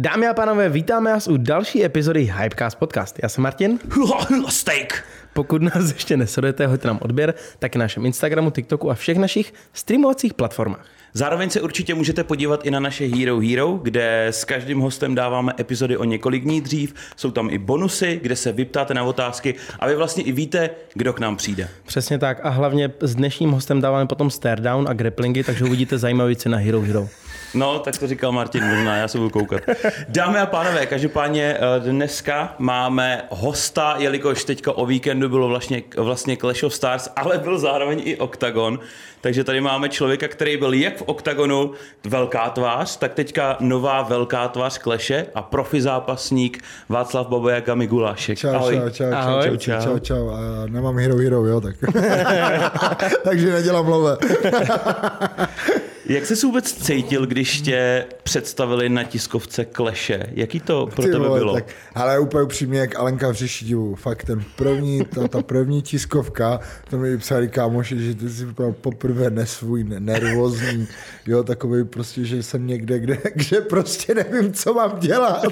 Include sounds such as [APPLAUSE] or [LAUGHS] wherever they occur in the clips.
Dámy a pánové, vítáme vás u další epizody Hypecast Podcast. Já jsem Martin. Steak. Pokud nás ještě nesledujete, hoďte nám odběr, tak na našem Instagramu, TikToku a všech našich streamovacích platformách. Zároveň se určitě můžete podívat i na naše Hero Hero, kde s každým hostem dáváme epizody o několik dní dřív. Jsou tam i bonusy, kde se vyptáte na otázky a vy vlastně i víte, kdo k nám přijde. Přesně tak a hlavně s dnešním hostem dáváme potom stare down a grapplingy, takže uvidíte zajímavé věci na Hero Hero. No, tak to říkal Martin, možná, já se budu koukat. Dámy a pánové, každopádně eh, dneska máme hosta, jelikož teďka o víkendu bylo vlastně, vlastně Clash of Stars, ale byl zároveň i Octagon, takže tady máme člověka, který byl jak v Octagonu velká tvář, tak teďka nová velká tvář Kleše a profi zápasník Václav Babojaka Migulášek. Čau, Ahoj. čau, čau, Ahoj. čau, čau, čau, čau. A nemám hero hero, jo, tak. [LAUGHS] [LAUGHS] Takže nedělám love. [LAUGHS] Jak jsi se vůbec cítil, když tě představili na tiskovce Kleše? Jaký to pro Ty tebe vole, bylo? Tak, ale úplně upřímně, jak Alenka v Řešidivu. Fakt ten první, ta, ta první tiskovka, to mi psali kámoši, že ty jsi poprvé nesvůj, ne- nervózní, jo, takový prostě, že jsem někde, kde, kde prostě nevím, co mám dělat.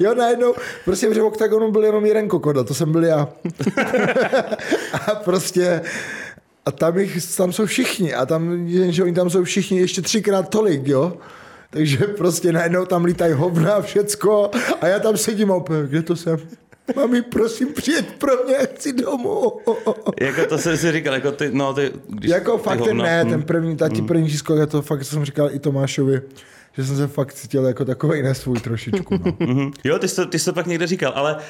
Jo, najednou, prostě v oktagonu byl jenom jeden kokoda, to jsem byl já. [LAUGHS] a prostě, a tam, jich, tam jsou všichni a tam, že oni tam jsou všichni ještě třikrát tolik, jo. Takže prostě najednou tam lítají hovna a všecko a já tam sedím a úplně, kde to jsem? Mami, prosím, přijeď pro mě, chci domů. Jako to jsem si říkal, jako ty, no ty, když Jako ty fakt ten hovna- ne, hm. ten první, ta ti první číslo, já to fakt jsem říkal i Tomášovi, že jsem se fakt cítil jako takový nesvůj trošičku. No. [LAUGHS] Mhm. Jo, ty jsi, to, ty jsi to pak někde říkal, ale uh,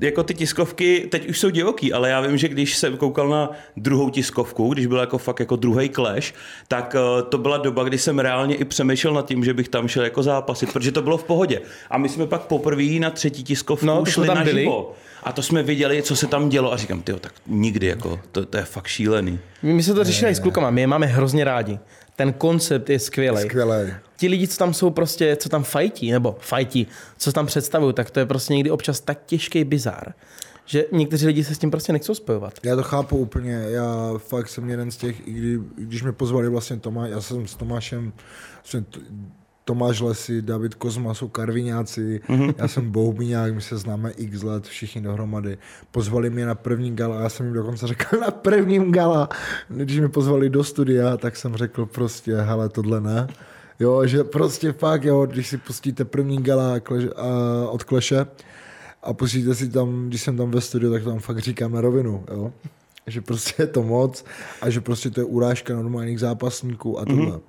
jako ty tiskovky teď už jsou divoký, ale já vím, že když jsem koukal na druhou tiskovku, když byl jako fakt jako druhý clash, tak uh, to byla doba, kdy jsem reálně i přemýšlel nad tím, že bych tam šel jako zápasit, protože to bylo v pohodě. A my jsme pak poprvé na třetí tiskovku No, šli na živo. A to jsme viděli, co se tam dělo a říkám, ty tak nikdy, jako, to, to je fakt šílený. My my jsme to řešili i s klukama, my je máme hrozně rádi. Ten koncept je skvělý. Skvělé. Ti lidi, co tam jsou prostě, co tam fajtí, nebo fajtí, co tam představují, tak to je prostě někdy občas tak těžký bizár, že někteří lidi se s tím prostě nechcou spojovat. Já to chápu úplně, já fakt jsem jeden z těch, i kdy, když mě pozvali vlastně Tomáš, já jsem s Tomášem, t- Tomáš Lesy, David Kozma jsou karviňáci, mm-hmm. já jsem bohumíňák, my se známe x let, všichni dohromady. Pozvali mě na první gala, já jsem jim dokonce řekl [LAUGHS] na prvním gala, když mě pozvali do studia, tak jsem řekl prostě, hele, tohle ne. Jo, že prostě fakt, jo, když si pustíte první gala a- od Kleše, a pustíte si tam, když jsem tam ve studiu, tak tam fakt říkám na rovinu, jo. Že prostě je to moc a že prostě to je urážka normálních zápasníků a tohle. Mm-hmm.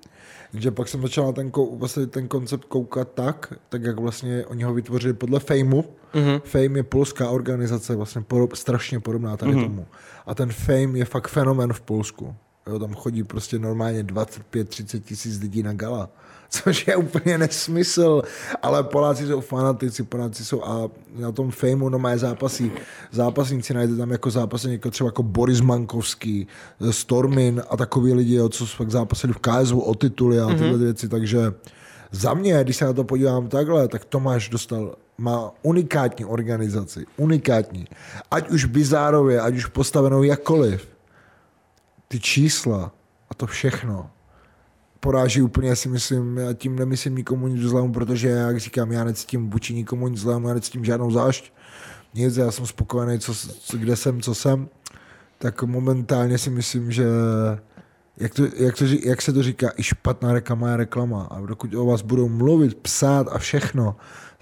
Takže pak jsem začal na ten, kou- vlastně ten koncept koukat tak, tak jak vlastně oni ho vytvořili podle Fameu. Mm-hmm. Fame je polská organizace, vlastně porob, strašně podobná tady mm-hmm. tomu. A ten Fame je fakt fenomén v Polsku. Jo, tam chodí prostě normálně 25-30 tisíc lidí na gala. [LAUGHS] Což je úplně nesmysl, ale Poláci jsou fanatici, Poláci jsou a na tom fejmu no má zápasy, zápasníci najde tam jako zápasy jako třeba jako Boris Mankovský, Stormin a takový lidi, jo, co fakt zápasili v KSU o tituly a tyhle mm-hmm. věci, takže za mě, když se na to podívám takhle, tak Tomáš dostal, má unikátní organizaci, unikátní. Ať už bizárově, ať už postavenou jakkoliv. Ty čísla a to všechno poráží úplně, si myslím, já tím nemyslím nikomu nic zlému, protože, jak říkám, já necítím vůči nikomu nic zlému, já necítím žádnou zášť, nic, já jsem spokojený, co, co, kde jsem, co jsem, tak momentálně si myslím, že jak, to, jak, to, jak se to říká, i špatná reklama je reklama. A dokud o vás budou mluvit, psát a všechno,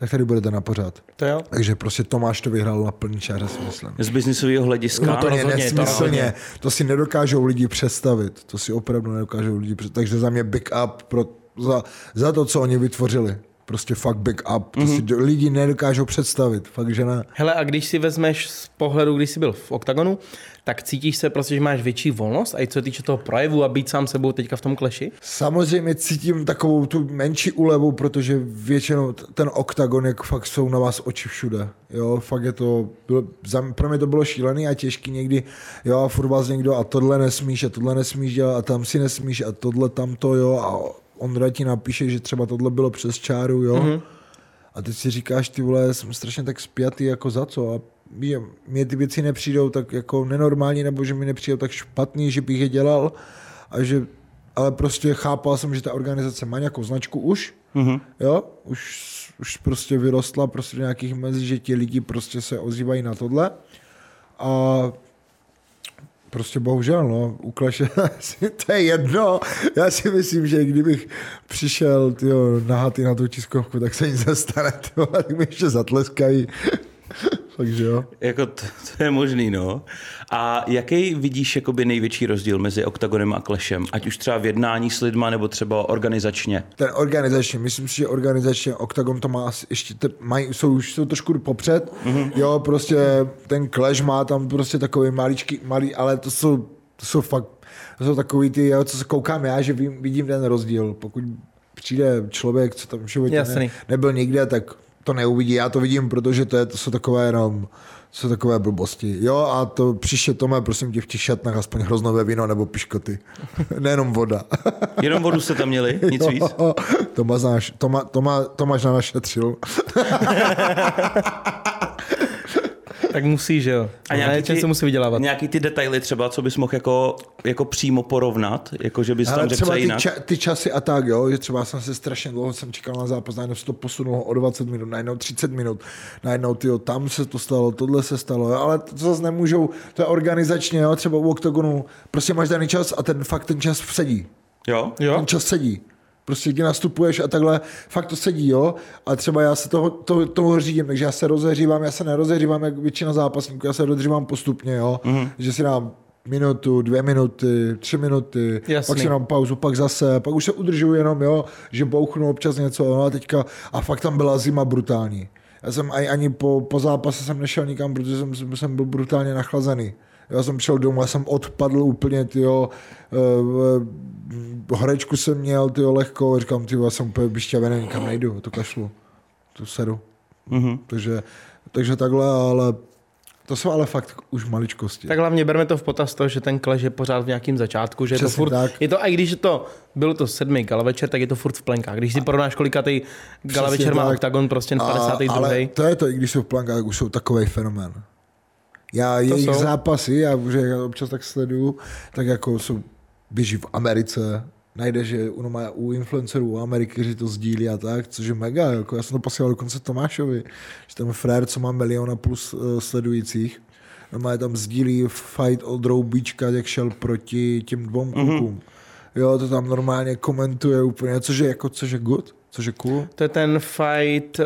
tak tady budete na pořád. To jo? Takže prostě Tomáš to vyhrál na plný čáře, si myslím. Z biznisového hlediska. No to to nesmyslně. To si nedokážou lidi představit. To si opravdu nedokážou lidi představit. Takže za mě big up pro, za, za to, co oni vytvořili. Prostě fakt big up. To Mhm. si lidi nedokážou představit. Fakt, že ne. Hele, a když si vezmeš z pohledu, když jsi byl v oktagonu, tak cítíš se prostě, že máš větší volnost a i co se týče toho projevu a být sám sebou teďka v tom kleši? Samozřejmě cítím takovou tu menší úlevu, protože většinou ten oktagon, jak fakt jsou na vás oči všude. Jo, fakt je to, bylo, pro mě to bylo šílený a těžký někdy, jo, a furt vás někdo a tohle nesmíš a tohle nesmíš dělat a tam si nesmíš a tohle tamto, jo, a Ondra ti napíše, že třeba tohle bylo přes čáru, jo. Mm-hmm. A teď si říkáš, ty vole, jsem strašně tak spjatý, jako za co? A mě ty věci nepřijdou tak jako nenormální, nebo že mi nepřijdou tak špatný, že bych je dělal. A že, ale prostě chápal jsem, že ta organizace má nějakou značku už, mm-hmm. jo, už už prostě vyrostla prostě do nějakých mezí, že ti lidi prostě se ozývají na tohle. A prostě bohužel, no, u Clash [LAUGHS] to je jedno. Já si myslím, že kdybych přišel tyjo, nahatý na tu tiskovku, tak se nic nestane, tyjo, [LAUGHS] tak mi ještě zatleskají. Takže jo. Jako to, to, je možný, no. A jaký vidíš jakoby největší rozdíl mezi OKTAGONem a Clashem? Ať už třeba v jednání s lidma, nebo třeba organizačně? Ten organizačně, myslím si, že organizačně OKTAGON to má asi ještě, te, mají, jsou, už jsou trošku popřed. Mm-hmm. Jo, prostě ten Clash má tam prostě takový maličký, malý, ale to jsou, to jsou fakt, to jsou takový ty, jo, co se koukám já, že vidím, vidím ten rozdíl. Pokud přijde člověk, co tam v životě ne, nebyl nikde, tak to neuvidí, já to vidím, protože to, je, to jsou takové jenom jsou takové blbosti. Jo, a to příště to má, prosím tě, v těch šatnách aspoň hroznové víno nebo piškoty. [LAUGHS] Nejenom voda. [LAUGHS] Jenom vodu jste tam měli? Nic jo, víc? To, má, to, má, to, má, to máš na našetřil. [LAUGHS] tak musí, že jo. A nějaký ty, se musí vydělávat. Nějaký ty detaily třeba, co bys mohl jako, jako přímo porovnat, jako že bys Ale tam řekl třeba ty, jinak. Ča, ty časy a tak, jo, že třeba jsem se strašně dlouho jsem čekal na zápas, najednou se to posunulo o 20 minut, najednou 30 minut, najednou tyjo, tam se to stalo, tohle se stalo, jo, ale to zase nemůžou, to je organizačně, jo, třeba u OKTAGONu, prostě máš daný čas a ten fakt ten čas sedí. Jo? jo? Ten čas sedí. Prostě kdy nastupuješ a takhle, fakt to sedí, jo. A třeba já se toho, toho, toho řídím, takže já se rozehřívám, já se nerozehřívám jak většina zápasníků, já se rozehřívám postupně, jo. Mm-hmm. Že si dám minutu, dvě minuty, tři minuty, Jasný. pak si dám pauzu, pak zase, pak už se udržuju jenom, jo, že bouchnu občas něco, no a teďka, a fakt tam byla zima brutální. Já jsem ani, ani po, po zápase jsem nešel nikam, protože jsem, jsem byl brutálně nachlazený. Já jsem přišel domů, já jsem odpadl úplně, tyjo, uh, horečku jsem měl, tyjo, lehko, říkám, tyjo, já jsem úplně vyšťavený, nikam nejdu, to kašlu, to sedu. Mm-hmm. Takže, takže takhle, ale to jsou ale fakt už maličkosti. Tak hlavně berme to v potaz to, že ten kleš je pořád v nějakém začátku, že je to furt, tak. je to, a i když to, bylo to sedmý gala večer, tak je to furt v plenkách. Když si porovnáš, kolika ty gala večer má Octagon prostě na 52. Ale to je to, i když jsou v plenkách, tak už jsou takový fenomén. Já to jejich jsou. zápasy, já už je občas tak sleduju, tak jako jsou běží v Americe, najde, že u, má u influencerů u Ameriky, kteří to sdílí a tak, což je mega. Jako já jsem to posílal dokonce Tomášovi, že ten frér, co má miliona plus uh, sledujících, má tam sdílí fight od Roubíčka, jak šel proti těm dvou mhm. klukům. Mm-hmm. Jo, to tam normálně komentuje úplně, což je jako, což je good, což je cool. To je ten fight uh,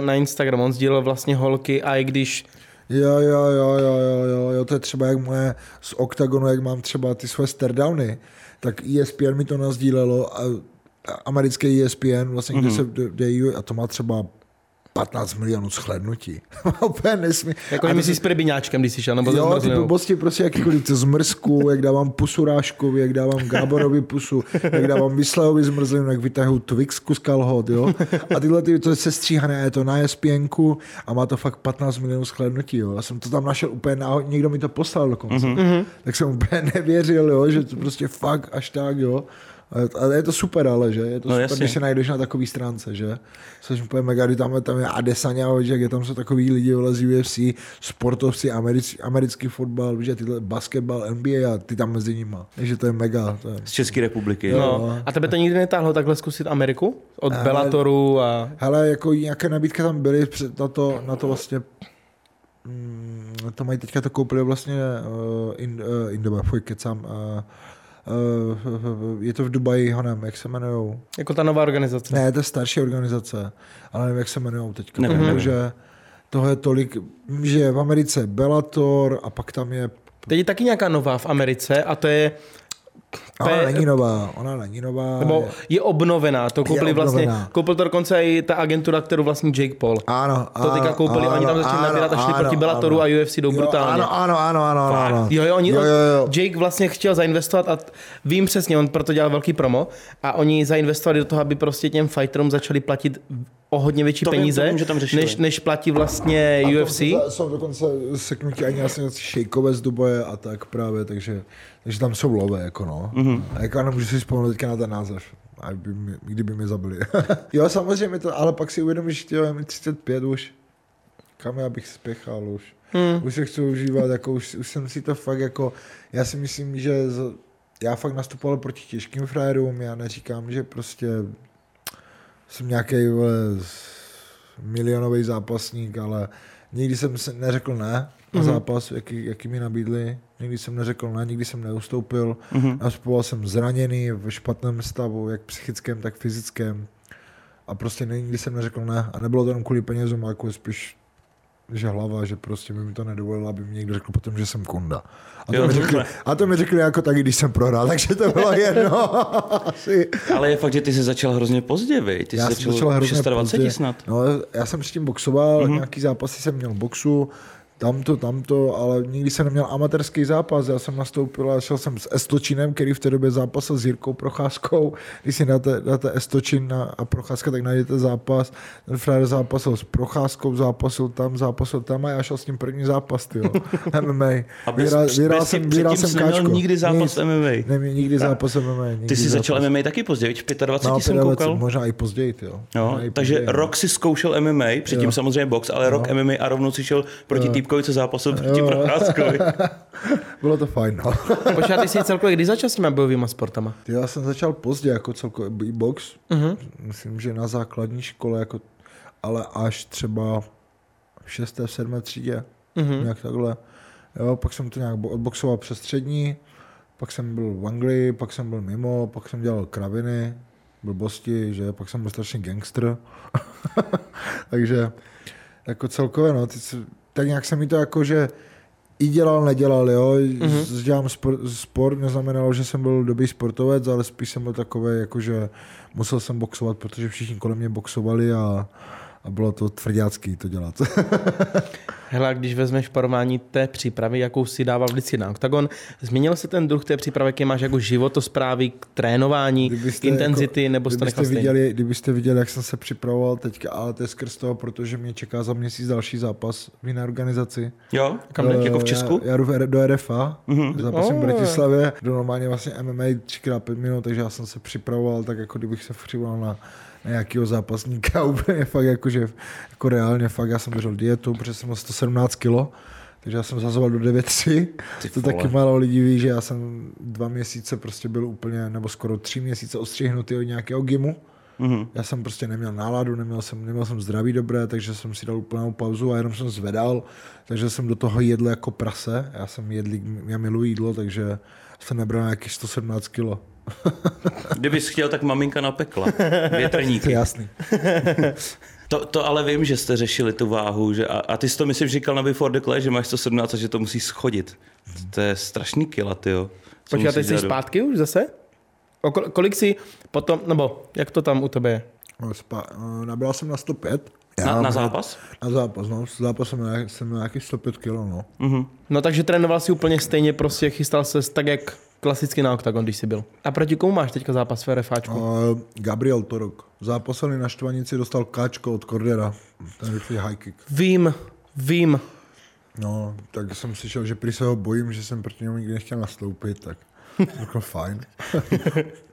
na Instagram, on sdílel vlastně holky a i když Jo, jo, jo, jo, jo, jo, jo, to je třeba jak moje z OKTAGONu, jak mám třeba ty své stardowny, tak ESPN mi to nazdílelo a americké ESPN, vlastně, mm-hmm. kde se, kde, a to má třeba 15 milionů shlednutí. [LAUGHS] Úplně nesmí. Jako a myslíš s prebiňáčkem, když jsi šel, nebo Jo, ty blbosti prostě jakýkoliv zmrzku, jak dávám pusu Ráškovi, jak dávám Gáborovi pusu, jak dávám Vyslehovi zmrzlinu, jak vytahuju Twixku z kalhot, jo. A tyhle ty, to je sestříhané, je to na ESPNku a má to fakt 15 milionů shlednutí, jo. Já jsem to tam našel úplně náhodně, někdo mi to poslal dokonce. Mm-hmm. Tak jsem úplně nevěřil, jo, že to prostě fakt až tak, jo. Ale je to super, ale že? Je to no, super, jasně. když se najdeš na takový stránce, že? Což úplně mega, kdy tam, tam je Adesanya, že je tam jsou takový lidi vole z UFC, sportovci, americký, americký fotbal, že tyhle basketbal, NBA a ty tam mezi nimi. Takže to je mega. To je... Z České republiky. No. no. A tebe to nikdy netáhlo takhle zkusit Ameriku? Od hele, Bellatoru a... Hele, jako nějaké nabídky tam byly na to, na to vlastně mm, to mají teďka to koupili vlastně uh, in, uh, Indoba, fuj, kecám, Uh, je to v Dubaji, Hanem, jak se jmenují? Jako ta nová organizace? Ne, to je starší organizace, ale nevím, jak se jmenují teď. Nevím, že toho je tolik, že v Americe Bellator a pak tam je... Teď je taky nějaká nová v Americe a to je Ona není nová, ona není nová. Nebo je, je obnovená, to koupili vlastně, koupil to dokonce i ta agentura, kterou vlastní Jake Paul. Ano, To teďka koupili, ano, oni tam začali nabírat a šli ano, proti Bellatoru a UFC jdou brutálně. Ano, ano, ano, ano, ano. Jo, jo, oni, jo, jo, jo. Jake vlastně chtěl zainvestovat a vím přesně, on proto dělal velký promo a oni zainvestovali do toho, aby prostě těm fighterům začali platit o hodně větší to peníze, vím, vím, než, než platí vlastně a UFC. To, jsou dokonce seknutí ani asi šejkové z Dubaje a tak právě, takže takže tam jsou lové, jako no. Mm-hmm. A jako nemůžu si vzpomenout teďka na ten název. A by mě, kdyby mě zabili. [LAUGHS] jo, samozřejmě, to, ale pak si uvědomíš, že je mi 35 už. Kam já bych spěchal už. Hmm. Už se chci užívat, jako už, už jsem si to fakt jako, já si myslím, že z, já fakt nastupoval proti těžkým frajerům, já neříkám, že prostě jsem nějaký milionový zápasník, ale nikdy jsem se neřekl ne na mm-hmm. zápas, jaký, jaký mi nabídli. Nikdy jsem neřekl ne, nikdy jsem neustoupil. Mm-hmm. Nastupoval jsem zraněný, v špatném stavu, jak psychickém, tak fyzickém. A prostě nikdy jsem neřekl ne. A nebylo to jenom kvůli penězům, ale jako spíš že hlava, že prostě mi to nedovolila, aby mi někdo řekl potom, že jsem kunda. A to, jo, mi, řekli, a to mi řekli jako tak, když jsem prohrál, [LAUGHS] takže to bylo jedno. [LAUGHS] Asi. Ale je fakt, že ty jsi začal hrozně pozdě, vej. Ty jsi já začal, začal hrozně 26 pozdě. snad. No, já jsem předtím boxoval, mm-hmm. nějaký zápasy jsem měl boxu, tamto, tamto, ale nikdy jsem neměl amatérský zápas. Já jsem nastoupil a šel jsem s Estočinem, který v té době zápasil s Jirkou Procházkou. Když si dáte, dáte Estočin a Procházka, tak najdete zápas. Ten frajer zápasil s Procházkou, zápasil tam, zápasil tam a já šel s tím první zápas, tyjo. [LAUGHS] MMA. A bez, vyhrál, vyhrál bez, jsem, vyhrál jsem káčko. nikdy zápas Nic, MMA. Neměl nikdy zápas MMA. Nikdy Ty jsi zápas. začal MMA taky později, 25 no, jsem koukal. Možná i později, jo. jo takže později, rok si zkoušel MMA, předtím jo. samozřejmě box, ale jo. rok MMA a rovnou si šel proti týpkovi, co zápasil proti Procházkovi. [LAUGHS] Bylo to fajn, no. [LAUGHS] Počkej, ty jsi celkově kdy začal s těma bojovými sportama? Já jsem začal pozdě jako celkově box. Uh-huh. Myslím, že na základní škole, jako, ale až třeba v 6. 7. třídě. Uh-huh. Nějak takhle. Jo, pak jsem to nějak odboxoval přes střední, pak jsem byl v Anglii, pak jsem byl mimo, pak jsem dělal kraviny, blbosti, že pak jsem byl strašně gangster. [LAUGHS] Takže jako celkově, no, ty, tak nějak se mi to jako, že i dělal, nedělal, jo. Mm-hmm. Dělám sport, sport, neznamenalo, že jsem byl dobrý sportovec, ale spíš jsem byl takový, jako že musel jsem boxovat, protože všichni kolem mě boxovali a, a bylo to tvrdácký to dělat. [LAUGHS] Hele, když vezmeš porovnání té přípravy, jakou si dával vždycky na OKTAGON, změnil se ten druh té přípravy, jaký máš jako životosprávy, k trénování, k intenzity, jako, nebo jste kdybyste viděli, kdybyste viděli, jak jsem se připravoval teďka, ale to je skrz toho, protože mě čeká za měsíc další zápas v jiné organizaci. Jo, kam uh, jako v Česku? Já, já jdu do RFA, mm-hmm. zápasím oh. v Bratislavě, do normálně vlastně MMA 3x5 minut, takže já jsem se připravoval tak, jako kdybych se připravoval na nějakého zápasníka, [LAUGHS] úplně fakt jako, že, jako reálně fakt, já jsem držel dietu, protože jsem měl 117 kilo, takže já jsem zazoval do 9.3. To vole. taky málo lidí ví, že já jsem dva měsíce prostě byl úplně, nebo skoro tři měsíce ostřihnutý od nějakého gimu. Mm-hmm. Já jsem prostě neměl náladu, neměl jsem, neměl jsem zdraví dobré, takže jsem si dal úplnou pauzu a jenom jsem zvedal, takže jsem do toho jedl jako prase. Já jsem jedl, já miluji jídlo, takže jsem nebral nějakých 117 kilo. [LAUGHS] Kdybys chtěl, tak maminka napekla. Větrníky. [LAUGHS] Jasný. [LAUGHS] To, to ale vím, že jste řešili tu váhu, že a, a ty jsi to myslím říkal na Before the Clay, že máš 117 a že to musí schodit. To je strašný kila, jo. Počkej, ty jsi zpátky už zase? O kolik jsi potom, nebo jak to tam u tebe je? No, no, nabral jsem na 105. Já na, na zápas? Na zápas, no. S zápasem jsem na nějakých 105 kg, no. Uh-huh. No takže trénoval si úplně stejně, prostě chystal se tak, jak klasicky na OKTAGON, když jsi byl. A proti komu máš teďka zápas v RFáčku? Uh, Gabriel Torok. Zápasený na Štvanici dostal káčko od Cordera. Ten rychlý high kick. Vím, vím. No, tak jsem slyšel, že prý se ho bojím, že jsem proti němu nikdy nechtěl nastoupit, tak [LAUGHS] jako fajn.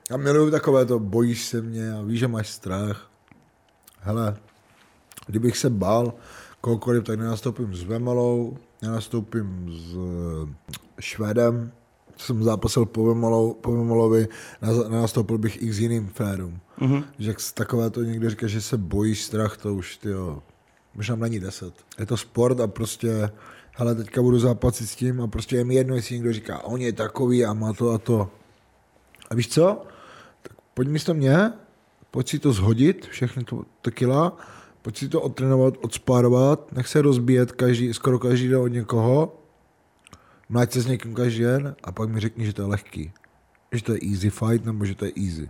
Já miluju takové to, bojíš se mě a víš, že máš strach. Hele, kdybych se bál kohokoliv, tak nenastoupím s Vemalou, nenastoupím s Švédem, jsem zápasil po, Vemolou, po Vemolovi, nenastoupil bych i s jiným férům. Mm-hmm. Že takové to někdo říká, že se bojíš strach, to už, ty možná není deset. Je to sport a prostě, hele, teďka budu zápasit s tím a prostě je mi jedno, jestli někdo říká, on je takový a má to a to. A víš co? Tak pojď místo mě, pojď si to zhodit, všechny to, to kila, pojď si to otrénovat, odspárovat, nech se rozbíjet každý, skoro každý den od někoho mlať se s někým každý den a pak mi řekni, že to je lehký. Že to je easy fight nebo že to je easy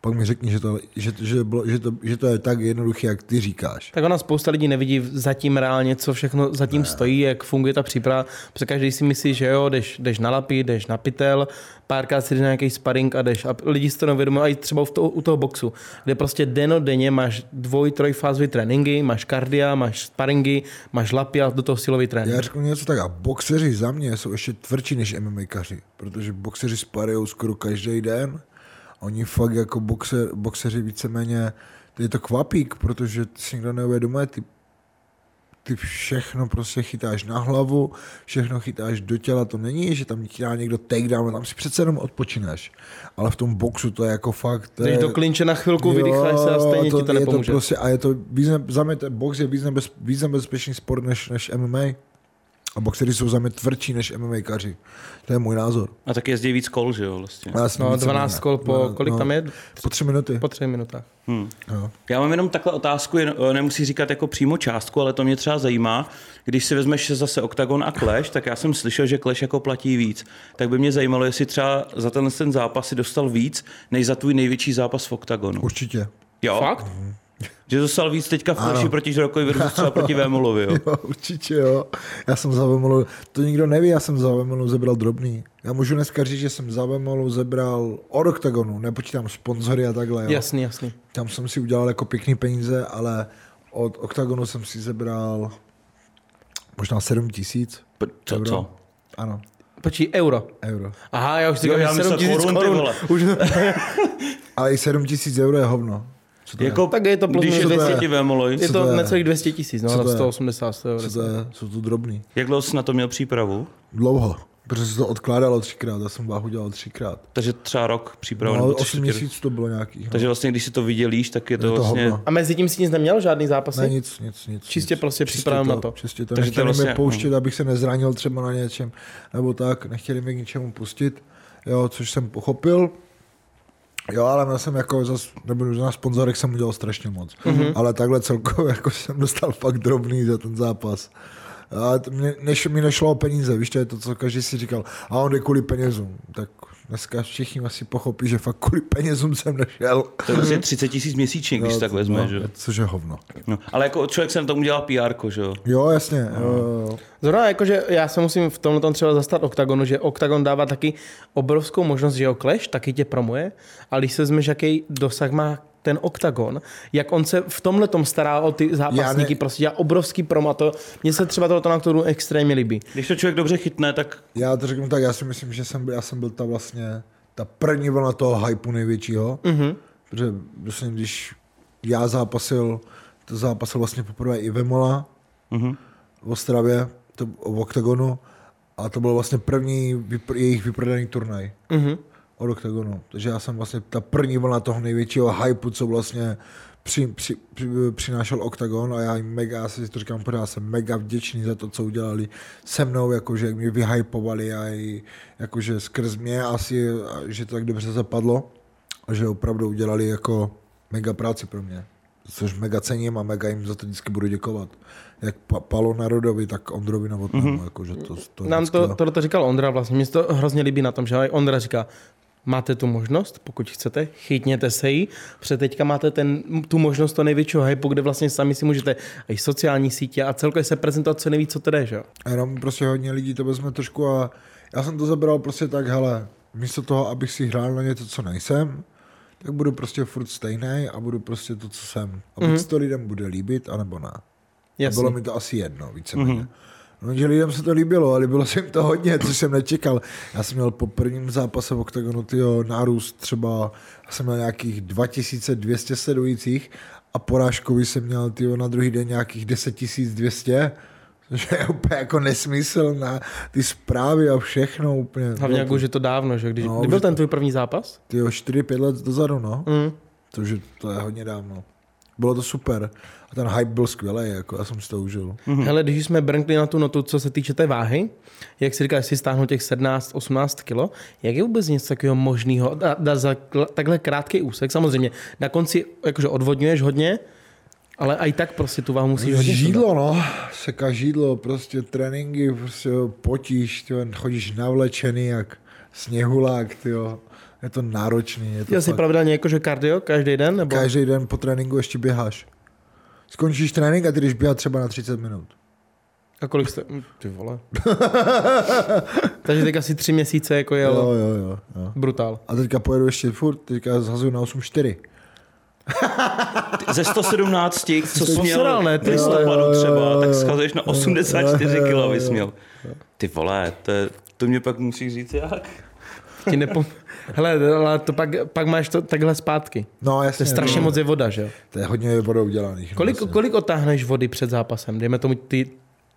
pak mi řekni, že to, že, že, bylo, že, to, že to je tak jednoduché, jak ty říkáš. Tak ona spousta lidí nevidí zatím reálně, co všechno zatím ne. stojí, jak funguje ta příprava. Protože každý si myslí, že jo, jdeš, jdeš na lapy, jdeš na pytel, párkrát si jdeš na nějaký sparring a jdeš. A lidi si to neuvědomují, i třeba v to, u toho boxu, kde prostě deno denně máš dvoj, trojfázové tréninky, máš kardia, máš sparingy, máš lapy a do toho silový trénink. Já řeknu něco tak, a boxeři za mě jsou ještě tvrdší než MMAkaři, protože boxeři sparují skoro každý den Oni fakt jako boxer, boxeři víceméně, je to kvapík, protože si někdo neuvědomuje ty, ty všechno prostě chytáš na hlavu, všechno chytáš do těla, to není, že tam dá někdo takedown, tam si přece jenom odpočineš. Ale v tom boxu to je jako fakt... To Jdeš je, do klinče na chvilku, vydýcháš se a stejně ti to je nepomůže. To prostě, a je to víc, ne- za mě ten box je víc, nebez, víc nebezpečný sport než, než MMA. A boxery jsou za mě tvrdší než MMA kaři. To je můj názor. A tak jezdí víc kol, že jo, vlastně. Já jsem No, více 12 ne- kol po, ne- kolik no, tam je? Po tři minuty. Po tři minutách. Hmm. Jo. Já mám jenom takhle otázku, jen, eh, nemusí říkat jako přímo částku, ale to mě třeba zajímá. Když si vezmeš zase Octagon a Clash, tak já jsem slyšel, že Clash jako platí víc. Tak by mě zajímalo, jestli třeba za tenhle ten zápas si dostal víc, než za tvůj největší zápas v Octagonu. Určitě. Jo? Fakt? Že dostal víc teďka v Ano. proti Žrokovi versus třeba proti Vémolovi, jo? Jo, určitě jo. Já jsem za Vemolu, to nikdo neví, já jsem za Vemolu zebral drobný. Já můžu dneska říct, že jsem za Vemolu zebral od Octagonu, nepočítám sponzory a takhle. Jo. Jasný, jasný. Tam jsem si udělal jako pěkný peníze, ale od Octagonu jsem si zebral možná 7 tisíc. Co, Euro. co? Ano, Počí, euro. euro. Aha, já už říkám, že 7 myslel tisíc korun, korun. Už, [LAUGHS] Ale i 7 tisíc euro je hovno. Co to Jako, Tak je to plus když je minus 200 200 Vémoloj, je Co to to je? necelých 200 tisíc, no, Co na to je? 180 100 je? euro. Co to je? Jsou to drobný. jak dlouho jsi na to měl přípravu? Dlouho. Protože se to odkládalo třikrát, já jsem váhu dělal třikrát. Takže třeba rok přípravu. No, nebo ale tři 8 čtvrtě roku. měsíců to bylo nějakých. No. Takže vlastně, když si to vydělíš, tak je to, Je to vlastně... hovno. A mezi tím si nic neměl, žádný zápasy? Ne, nic, nic, nic. Čistě nic. prostě příprava na to. Čistě to. Takže to Nechtěli vlastně- mě pouštět, abych se nezranil třeba na něčem, nebo tak, nechtěli mě k ničemu pustit, jo, což jsem pochopil. Jo, ale já jsem jako, zas, že na sponzorech jsem udělal strašně moc. Mhm. Mm-hmm. Ale takhle celkově jako jsem dostal fakt drobný za ten zápas. Než, mi nešlo o peníze, víš, to je to, co každý si říkal. A on jde kvůli penězům. Tak dneska všichni asi pochopí, že fakt kvůli penězům jsem nešel. To je vlastně 30 tisíc měsíčně, když No, tak vezme, no, že? Což je hovno. No. Ale jako člověk se na tom udělal PR, že jo? Jo, jasně. Jo, jo. Zrovna jakože já se musím v tomhle tom třeba zastat Octagonu, že Octagon dává taky obrovskou možnost, že jo, Clash taky tě promuje, ale když se vezmeš, jaký dosah má ten Octagon, jak on se v tomhle tom stará o ty zápasníky, ne- prostě dělá obrovský promo a to, mně se třeba tohoto na kterou extrémně líbí. Když to člověk dobře chytne, tak Já to řeknu tak, já si myslím, že jsem byl, já jsem byl ta vlastně, ta první vlna toho hypeu největšího, mm-hmm. protože vlastně, když já zápasil, to zápasil vlastně poprvé i Vemola Mhm. v Ostravě, to, v Octagonu, a to byl vlastně první vypr- jejich vyprodaný turnaj Mhm. Od Octagonu. Takže já jsem vlastně ta první vlna toho největšího hypeu, co vlastně při, při, při, přinášel Octagon a já jim mega, já si to říkám pořád, jsem mega vděčný za to, co udělali se mnou, jakože jak mě vyhypovali a i, jakože skrz mě asi, že to tak dobře zapadlo a že opravdu udělali jako mega práci pro mě. Což mega cením a mega jim za to vždycky budu děkovat. Jak pa- Palo Narodovi, tak Ondrovi Novotnému. Mm-hmm. Jakože to, to Nám to, tohle to říkal Ondra vlastně, mě to hrozně líbí na tom, že Ondra říká, máte tu možnost, pokud chcete, chytněte se jí, protože teďka máte ten, tu možnost to největšího hypu, kde vlastně sami si můžete i sociální sítě a celkově se prezentovat co nejvíc, co to jde, že jo? Jenom prostě hodně lidí to vezme trošku a já jsem to zabral prostě tak, hele, místo toho, abych si hrál na něco, co nejsem, tak budu prostě furt stejný a budu prostě to, co jsem. A buď mm-hmm. to lidem bude líbit, anebo ne. A bylo mi to asi jedno, víceméně. Mm-hmm. No, že lidem se to líbilo, ale líbilo se jim to hodně, což jsem nečekal. Já jsem měl po prvním zápase v OKTAGONu tyjo, nárůst třeba, já jsem měl nějakých 2200 sledujících a porážkový jsem měl tyjo, na druhý den nějakých 10 200 Což je úplně jako nesmysl na ty zprávy a všechno úplně. Hlavně jako, že to dávno, že když, No, kdy byl ten to- tvůj první zápas? Tyjo, 4-5 let dozadu, no. Mm. Takže to je hodně dávno. Bylo to super. A ten hype byl skvělý, jako já jsem si to užil. Mm-hmm. Hele, když jsme brnkli na tu notu, co se týče té váhy, jak si říkáš, si stáhnu těch 17-18 kilo, jak je vůbec něco takového možného za takhle krátký úsek? Samozřejmě, na konci jakože odvodňuješ hodně, ale i tak prostě tu váhu musíš hodně Žídlo, no. Seka žídlo, prostě tréninky, prostě potíš, tyjo, chodíš navlečený jak sněhulák, tyjo. Je to náročný. Je to Dělal jsi fakt- pravidelně jakože kardio každý den? Nebo? Každý den po tréninku ještě běháš. Skončíš trénink a ty jdeš běhat třeba na 30 minut. A kolik jste? Hm, Ty vole. [LAUGHS] Takže teď asi tři měsíce jako jel. Jo, jo, jo, jo. Brutál. A teďka pojedu ještě furt, teďka zhazuju na 8,4. ze 117, co jsi měl posral, ne, v ty listopadu třeba, jo, tak jo. schazuješ na 84 Jo, jo, kg, jo. bys měl. Ty vole, to, je- to mě pak musíš říct jak. Ti nepom... Hele, ale to pak, pak máš to takhle zpátky. No To jasně. je strašně no, moc je voda, že jo? To je hodně vodou udělaných. Kolik, vlastně. kolik otáhneš vody před zápasem? Dejme tomu ty,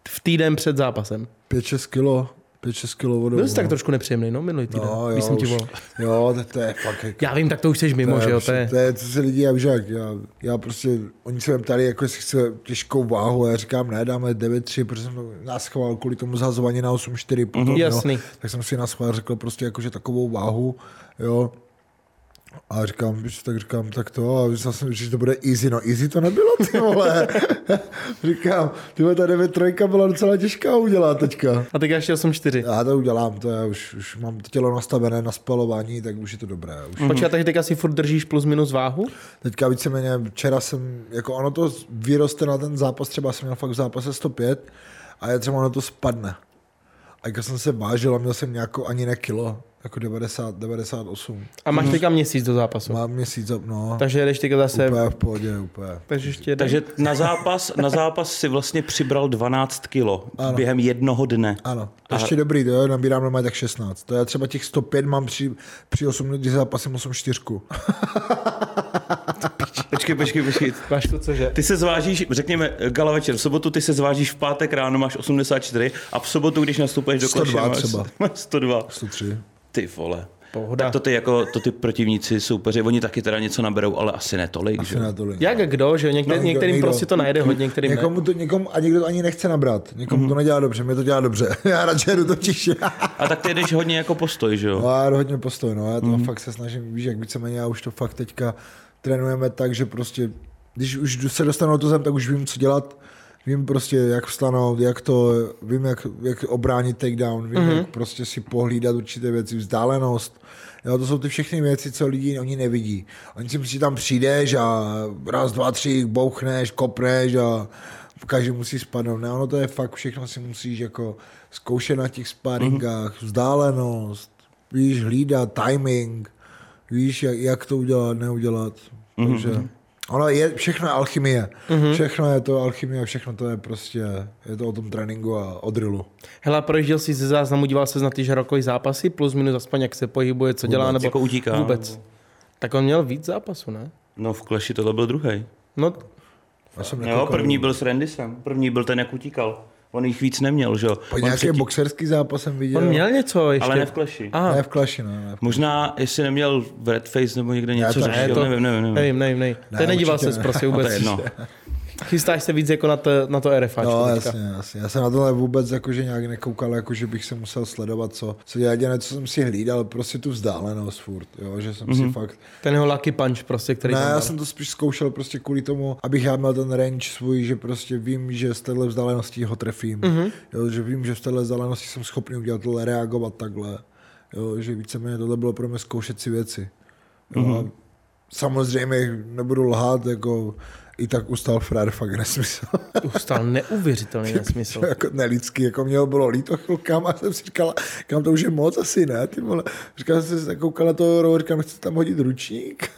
v týden před zápasem. 5-6 kilo. 5-6 kilo vodou. Byl jsi tak no. trošku nepříjemný, no, minulý týden, No, jo, jsem ti volal. Jo, to, to je fakt jako... Já vím, tak to už jsi mimo, že jo? To je... to je, to se lidi, jak, já, já prostě, oni se mě ptali, jako jestli chce těžkou váhu, a já říkám, ne, dáme 9-3, protože jsem to nás schoval kvůli tomu zhazování na 8-4 potom, Mhm, jo. jasný. tak jsem si schvál řekl prostě jako, že takovou váhu, jo, a říkám, víš, tak říkám, tak to, a jsem, že to bude easy, no easy to nebylo, ty vole. [LAUGHS] říkám, ty vole, ta 9 trojka byla docela těžká udělat teďka. A teď ještě 8-4. Já to udělám, to já už, už mám to tělo nastavené na spalování, tak už je to dobré. Už. Počkej, takže teď asi furt držíš plus minus váhu? Teďka víceméně, včera jsem, jako ono to vyroste na ten zápas, třeba jsem měl fakt v zápase 105 a je třeba ono to spadne. A jako jsem se vážil a měl jsem nějakou ani ne kilo, jako 90, 98. A máš teďka měsíc do zápasu. Mám měsíc, no, Takže jedeš teďka zase... úplně v pohodě, úplně. Takže ještě. Takže na zápas, na zápas si vlastně přibral 12 kilo Ano. během jednoho dne. Ano, to je ještě dobrý, to jo, nabírám normálně tak 16. To je třeba těch 105 mám při, při 8, když zápasem 8 čtyřku. [LAUGHS] Počkej, počkej, počkej. Máš to cože? Ty se zvážíš, řekněme, gala večer, v sobotu ty se zvážíš v pátek ráno, máš 84 a v sobotu, když nastupuješ do 102 kleše, máš, třeba. máš 102. 103. Ty vole. Pohoda. Tak to ty jako, to ty protivníci, soupeři, oni taky teda něco naberou, ale asi ne tolik, že? Asi na tolik. Jak kdo, že Někde, No, některým někdo- prostě to najde hodně, některým ne. Někomu to, někomu, a někdo to ani nechce nabrat. Někomu to nedělá dobře, mě to dělá dobře. [LAUGHS] Já radši jdu totiž. A tak ty jdeš hodně jako postoj, že jo? No, já jdu hodně postoj, no, já to mm. fakt se snažím, víš, jak víceméně, já už to fakt teďka trénujeme tak, že prostě, když už se dostanu na tu zem, tak už vím, co dělat, vím prostě, jak vstanout, jak to, vím, jak, jak obránit takedown, vím, mm-hmm. jak prostě si pohlídat určité věci, vzdálenost, Jo, to jsou ty všechny věci, co lidi oni nevidí. Oni si myslí, že tam přijdeš a raz, dva, tři, bouchneš, kopneš a každý musí spadnout. Ne, ono to je fakt, všechno si musíš jako zkoušet na těch sparingách, mm-hmm. vzdálenost, víš, hlídat, timing, víš, jak, jak to udělat, neudělat. Mm-hmm. Takže ono je všechno je alchymie. Mm-hmm. Všechno je to alchymie, všechno to je prostě, je to o tom tréninku a o drillu. Hele, projížděl jsi ze záznamu, díval se na ty žarokový zápasy, plus minus aspoň jak se pohybuje, co dělá, nebo jako utíká, vůbec. nebo- Tak on měl víc zápasů, ne? No v Clashi tohle byl druhý. No, Já jsem Jo, první byl s Randysem, první byl ten, jak utíkal. On jich víc neměl, že jo? Po On nějaký předtím- boxerský zápas jsem viděl. on měl něco ještě. Ale ne v Clashi. Aha, Ne v Clashi, ne. ne. Možná, jestli neměl v Red Face nebo někde něco řešil, ne, to, nevím, nevím, nevím. nevím, nevím, nevím. Ne, Teď nedíval se prostě No, vůbec. to je [LAUGHS] jedno. Chystáš se víc jako na to, na to RFA. No, jasně, jasně. Já jsem na tohle vůbec jakože nějak nekoukal, jakože bych se musel sledovat, co, co dělat. Jediné, co jsem si hlídal, prostě tu vzdálenost furt, jo, že jsem mm-hmm. si fakt... Ten jeho lucky punch prostě, který Ne, já dal. jsem to spíš zkoušel prostě kvůli tomu, abych já měl ten range svůj, že prostě vím, že z téhle vzdálenosti ho trefím. Mm-hmm. Jo, že vím, že v téhle vzdálenosti jsem schopný udělat tohle, reagovat takhle. Jo, že víceméně tohle bylo pro mě zkoušet si věci. Jo, mm-hmm. Samozřejmě nebudu lhát, jako i tak ustal frér fakt nesmysl. Ustal neuvěřitelný [LAUGHS] nesmysl. To jako nelidský, jako mě ho bylo líto chvilkám a jsem si říkal, kam to už je moc asi, ne, ty vole. Říkal jsem si, koukal na toho rohu, říkám, chcete tam hodit ručník?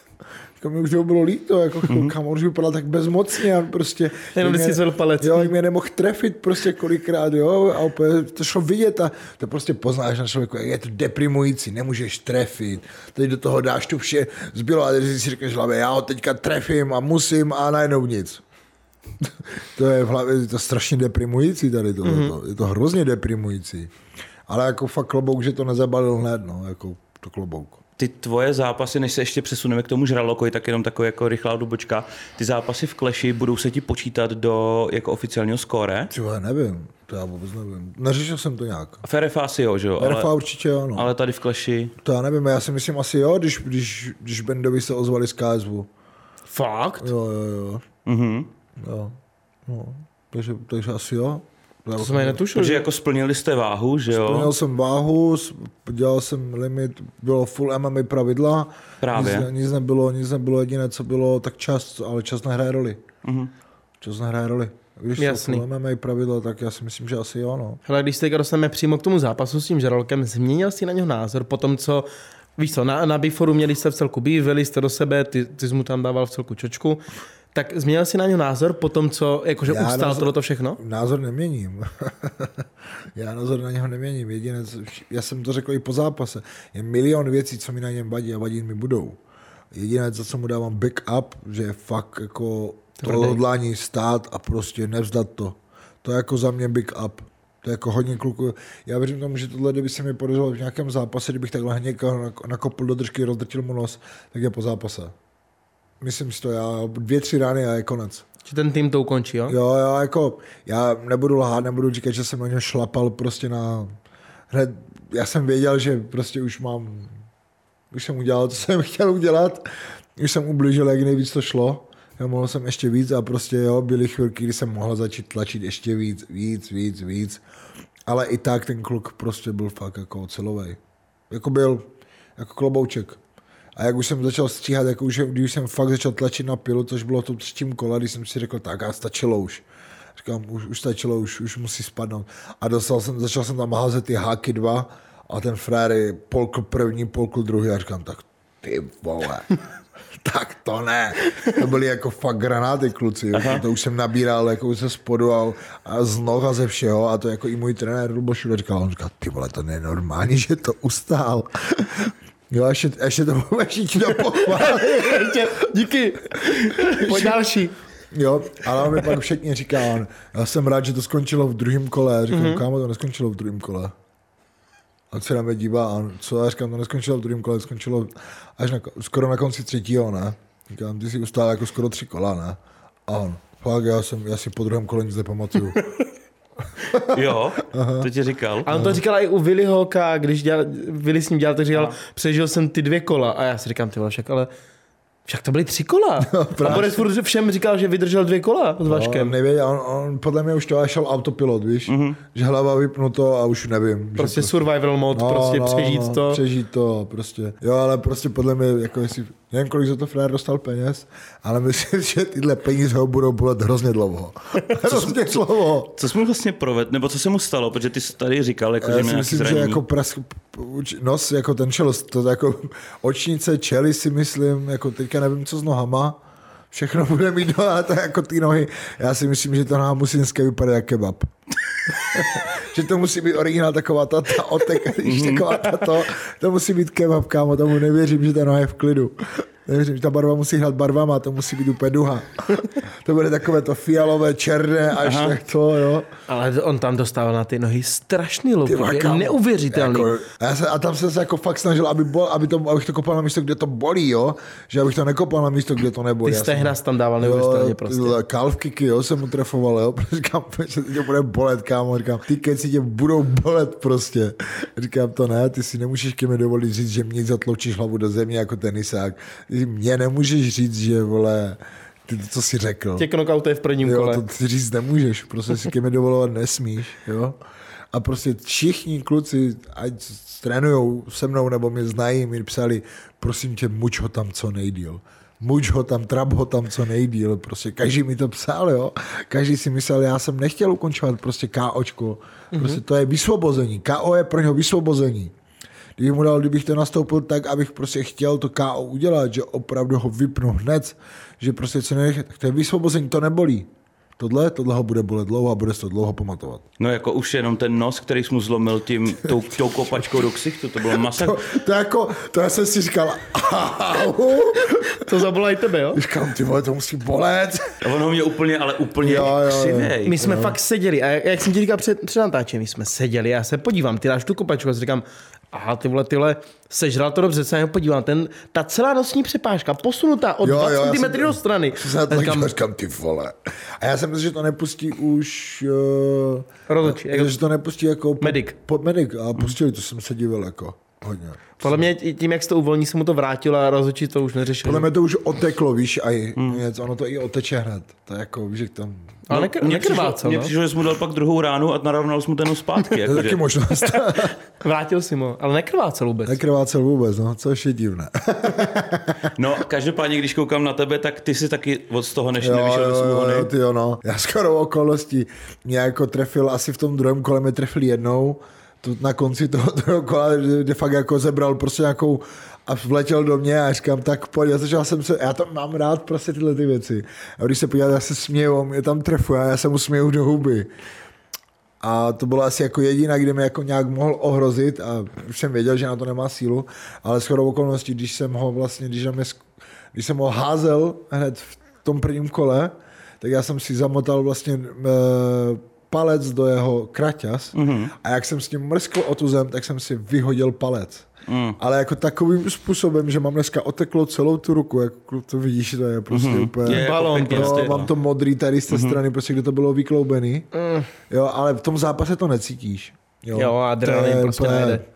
Říkám, mi už ho bylo líto, jako chvilkám, on už vypadal tak bezmocně a prostě... Jenom mě- zvedl palec. Jo, jak mě nemohl trefit prostě kolikrát, jo, a úplně to šlo vidět a to prostě poznáš na člověku, jak je to deprimující, nemůžeš trefit, teď do toho dáš tu vše zbylo a teď si říkáš hlavě, já ho teďka trefím a musím a najednou nic. [LAUGHS] to je v hlavě, je to strašně deprimující tady to, mm-hmm. to, je to hrozně deprimující. Ale jako fakt klobouk, že to nezabalil hned, no, jako to klobouk. Ty tvoje zápasy, než se ještě přesuneme k tomu žralokoji, tak jenom takový jako rychlá dobočka. Ty zápasy v Clashi budou se ti počítat do jako oficiálního skóre? Třeba nevím, to já vůbec nevím. Neřešil jsem to nějak. V RFA asi jo, že jo? RFA Ale, určitě ano. ale tady v Clashi... To já nevím, já si myslím asi jo, když, když, když Bendovi se ozvali z KSV. Fakt? Jo, jo, jo. Mhm. jo. No. Takže, takže asi jo. To jsem ani netušil. Protože že- jako splnili jste váhu, že jo? Plnil jsem váhu, dělal jsem limit, bylo full MMA pravidla. Právě. Nic, nic, nebylo, nic nebylo jediné, co bylo, tak čas, ale čas nehraje roli. Mhm. Čas nehraje roli. Když Jasný. jsou full MMA pravidla, tak já si myslím, že asi jo, no. Hele, když se teďka dostaneme přímo k tomu zápasu s tím žralokem, změnil jsi na něho názor po tom, co Víš co, na, na Biforu měli jste v celku býv, veli jste do sebe, ty, ty jsi mu tam dával v celku čočku. Tak změnil jsi na něj názor po tom, co jakože Já ustál názor- všechno? Názor neměním. [LAUGHS] já názor na něho neměním. Jediné, já jsem to řekl i po zápase. Je milion věcí, co mi na něm vadí a vadit mi budou. Jediné, za co mu dávám back up, že je fakt jako to odhodlání stát a prostě nevzdat to. To je jako za mě big up. To je jako hodně kluků. Já věřím tomu, že tohle, kdyby se mi podařilo v nějakém zápase, kdybych takhle někoho nak- nakopl do držky, rozdrtil mu nos, tak je po zápase. Myslím si to, já dvě, tři rány a je konec. Že ten tým to ukončí, jo? Jo, jo, jako, já nebudu lhát, nebudu říkat, že jsem na něj šlapal prostě na... Hned, já jsem věděl, že prostě už mám... Už jsem udělal, co jsem [LAUGHS] chtěl udělat. Už jsem ublížil, jak nejvíc to šlo. Já mohl jsem ještě víc a prostě jo, byly chvilky, kdy jsem mohl začít tlačit ještě víc, víc, víc, víc. Ale i tak ten kluk prostě byl fakt jako ocelovej. Jako byl jako klobouček. A jak už jsem začal stříhat, jako už, když jsem fakt začal tlačit na pilu, což bylo to třetím kola, když jsem si řekl, tak a stačilo už. Říkám, už, už stačilo, už, už musí spadnout. A dostal jsem, začal jsem tam házet ty háky dva a ten fréry polkl první, polkl druhý a říkám, tak ty vole, [LAUGHS] tak to ne. To byly jako fakt granáty kluci, jo. to už jsem nabíral jako ze spodu a, a z noh a ze všeho a to jako i můj trenér Luboš říkal, on říkal, ty vole, to není normální, že to ustál. Jo, ještě, ještě to ještě ti to pochválí. Díky. Pojď další. Jo, ale on mi pak všechny říká, on, já jsem rád, že to skončilo v druhém kole. Já Říkám, Mhm. mm-hmm. kámo, to neskončilo v druhém kole. A se na mě dívá, a on, co já říkám, to neskončilo v druhém kole, skončilo až na, skoro na konci třetího, ne? Říkám, ty si ustál jako skoro tři kola, ne? A on, fakt, já, jsem, já si po druhém kole nic nepamatuju. [LAUGHS] [LAUGHS] Jo, to ti říkal. A on to říkal i u Willy Hoka, když dělal, Willy s ním dělal, tak říkal, přežil jsem ty dvě kola. A já si říkám, ty vole, však ale však to byly tři kola. [LAUGHS] a Boris furt všem říkal, že vydržel dvě kola s On Vaškem. nevěděl, on, on, podle mě už to šel autopilot, víš? Mm-hmm. Že hlava vypnuto a už nevím. že Prostě survival mode, prostě přežít to. Přežít to, prostě. Jo, ale prostě podle mě, jako jestli, nevím, kolik za to Flair dostal peněz, ale myslím, [LAUGHS] že tyhle peníze ho budou bolet hrozně dlouho. [LAUGHS] hrozně dlouho. Co jsi mu vlastně proved, nebo co se mu stalo, protože ty jsi tady říkal, jako, že Já si myslím, že jako pras, uč- nos, jako ten čelo, to jako očnice, čely si myslím, jako teďka nevím, co s nohama, všechno [LAUGHS] bude mít no, ale to jako ty nohy, já si myslím, že noha musí dneska vypadat jak kebab. [LAUGHS] že to musí být originál taková ta, ta otek, [LAUGHS] víš, taková ta to, to musí být kebab, kámo, tomu nevěřím, že ta noha je v klidu. Nevěřím, že ta barva musí hrát barvama, to musí být úplně duha. to bude takové to fialové, černé, až Aha. tak to, jo. Ale on tam dostával na ty nohy strašný kámo. neuvěřitelný. Jako, a, já se, a tam jsem se jako fakt snažil, aby, bol, aby to, abych to kopal na místo, kde to bolí, jo? Že abych to nekopal na místo, kde to nebolí. Ty stehna jsem- tam dával neuvěřitelně Jo, prostě. kicky, jo, jsem mu trefoval, jo, [LAUGHS] protože říkám, že tě bude bolet, kámo, říkám, ty keci tě budou bolet prostě. Říkám to ne, ty si nemůžeš ke mi dovolit říct, že mě zatloučíš hlavu do země jako tenisák. Ty mě nemůžeš říct, že, vole, ty to, co jsi řekl. Tě knokautuje v prvním Jo, kole. to ty říct nemůžeš, prostě si ke mi dovolovat nesmíš, jo. A prostě všichni kluci, ať trénujou se mnou nebo mě znají, mi psali, prosím tě, muč ho tam co nejdíl. Muč ho tam, trap ho tam co nejdíl. Prostě každý mi to psal, jo. Každý si myslel, já jsem nechtěl ukončovat prostě KOčko. Prostě to je vysvobození. KO je pro něho vysvobození. Kdybych mu dal, kdybych to nastoupil tak, abych prostě chtěl to KO udělat, že opravdu ho vypnu hned, že prostě co nech, tak to je vysvobození, to nebolí. Tohle, tohle ho bude bolet dlouho a bude se to dlouho pamatovat. No jako už jenom ten nos, který jsi mu zlomil tím, tou, tou kopačkou do ksichtu, to bylo masa. To, to jako, to já jsem si říkal, au, To zabolá i tebe, jo? říkám, ty vole, to musí bolet. A on ho měl úplně, ale úplně Jo, jo, jo. křivej. My jsme fakt seděli a jak jsem ti říkal před, před natáčením, my jsme seděli, já se podívám, ty dáš tu kopačku a říkám, aha, ty vole, tyhle, sežral to dobře, se na podívám, ten, ta celá nosní přepážka posunutá o Jo, 2 jo, já cm jsem- do strany. Jsem to A říkám, říkám, ty vole. A já jsem myslel, že to nepustí už... Uh, Rozhodčí, jako- že to nepustí jako... Po, Medic. Po, medic. A pustili, to jsem se divil jako hodně. podle mě tím, jak se to uvolní, se mu to vrátilo a rozhodčí to už neřešil. Podle mě to už oteklo, víš, a Hmm. mm. ono to i oteče hned. To je jako, víš, jak tam... Ale nekr- Mně přišlo, nekrvácel, mně no. přišlo, že jsi mu dal pak druhou ránu a narovnal jsi mu ten zpátky. [LAUGHS] To je taky možnost. [LAUGHS] Vrátil si mu, ale nekrvácel vůbec. Nekrvácel vůbec, no, což je divné. [LAUGHS] No, každopádně, když koukám na tebe, tak ty jsi taky od toho, než nevyšel do smuhony. jo, ty jo, no. Já skoro okolností mě jako trefil, asi v tom druhém kole mě trefil jednou, to na konci toho, toho kola, kde fakt jako zebral prostě nějakou a vletěl do mě a říkám, tak pojď, já začal jsem se, já to mám rád prostě tyhle ty věci. A když se podíváte, já se směju, mě tam trefuje a já se mu směju do huby. A to bylo asi jako jediná, kde mě jako nějak mohl ohrozit a už jsem věděl, že na to nemá sílu, ale shodou okolností, když jsem ho vlastně, když, mě, když jsem ho házel hned v tom prvním kole, tak já jsem si zamotal vlastně e, palec do jeho kraťas mm-hmm. a jak jsem s ním mrskl o tu zem, tak jsem si vyhodil palec. Mm. Ale jako takovým způsobem, že mám dneska oteklo celou tu ruku, jako to vidíš, to je prostě mm-hmm. úplně... Je balon, jako prostě, no, mám to modrý tady z té mm-hmm. strany, prostě kde to bylo vykloubený. Mm. Jo, ale v tom zápase to necítíš. Jo, jo adrenalin prostě úplně, nejde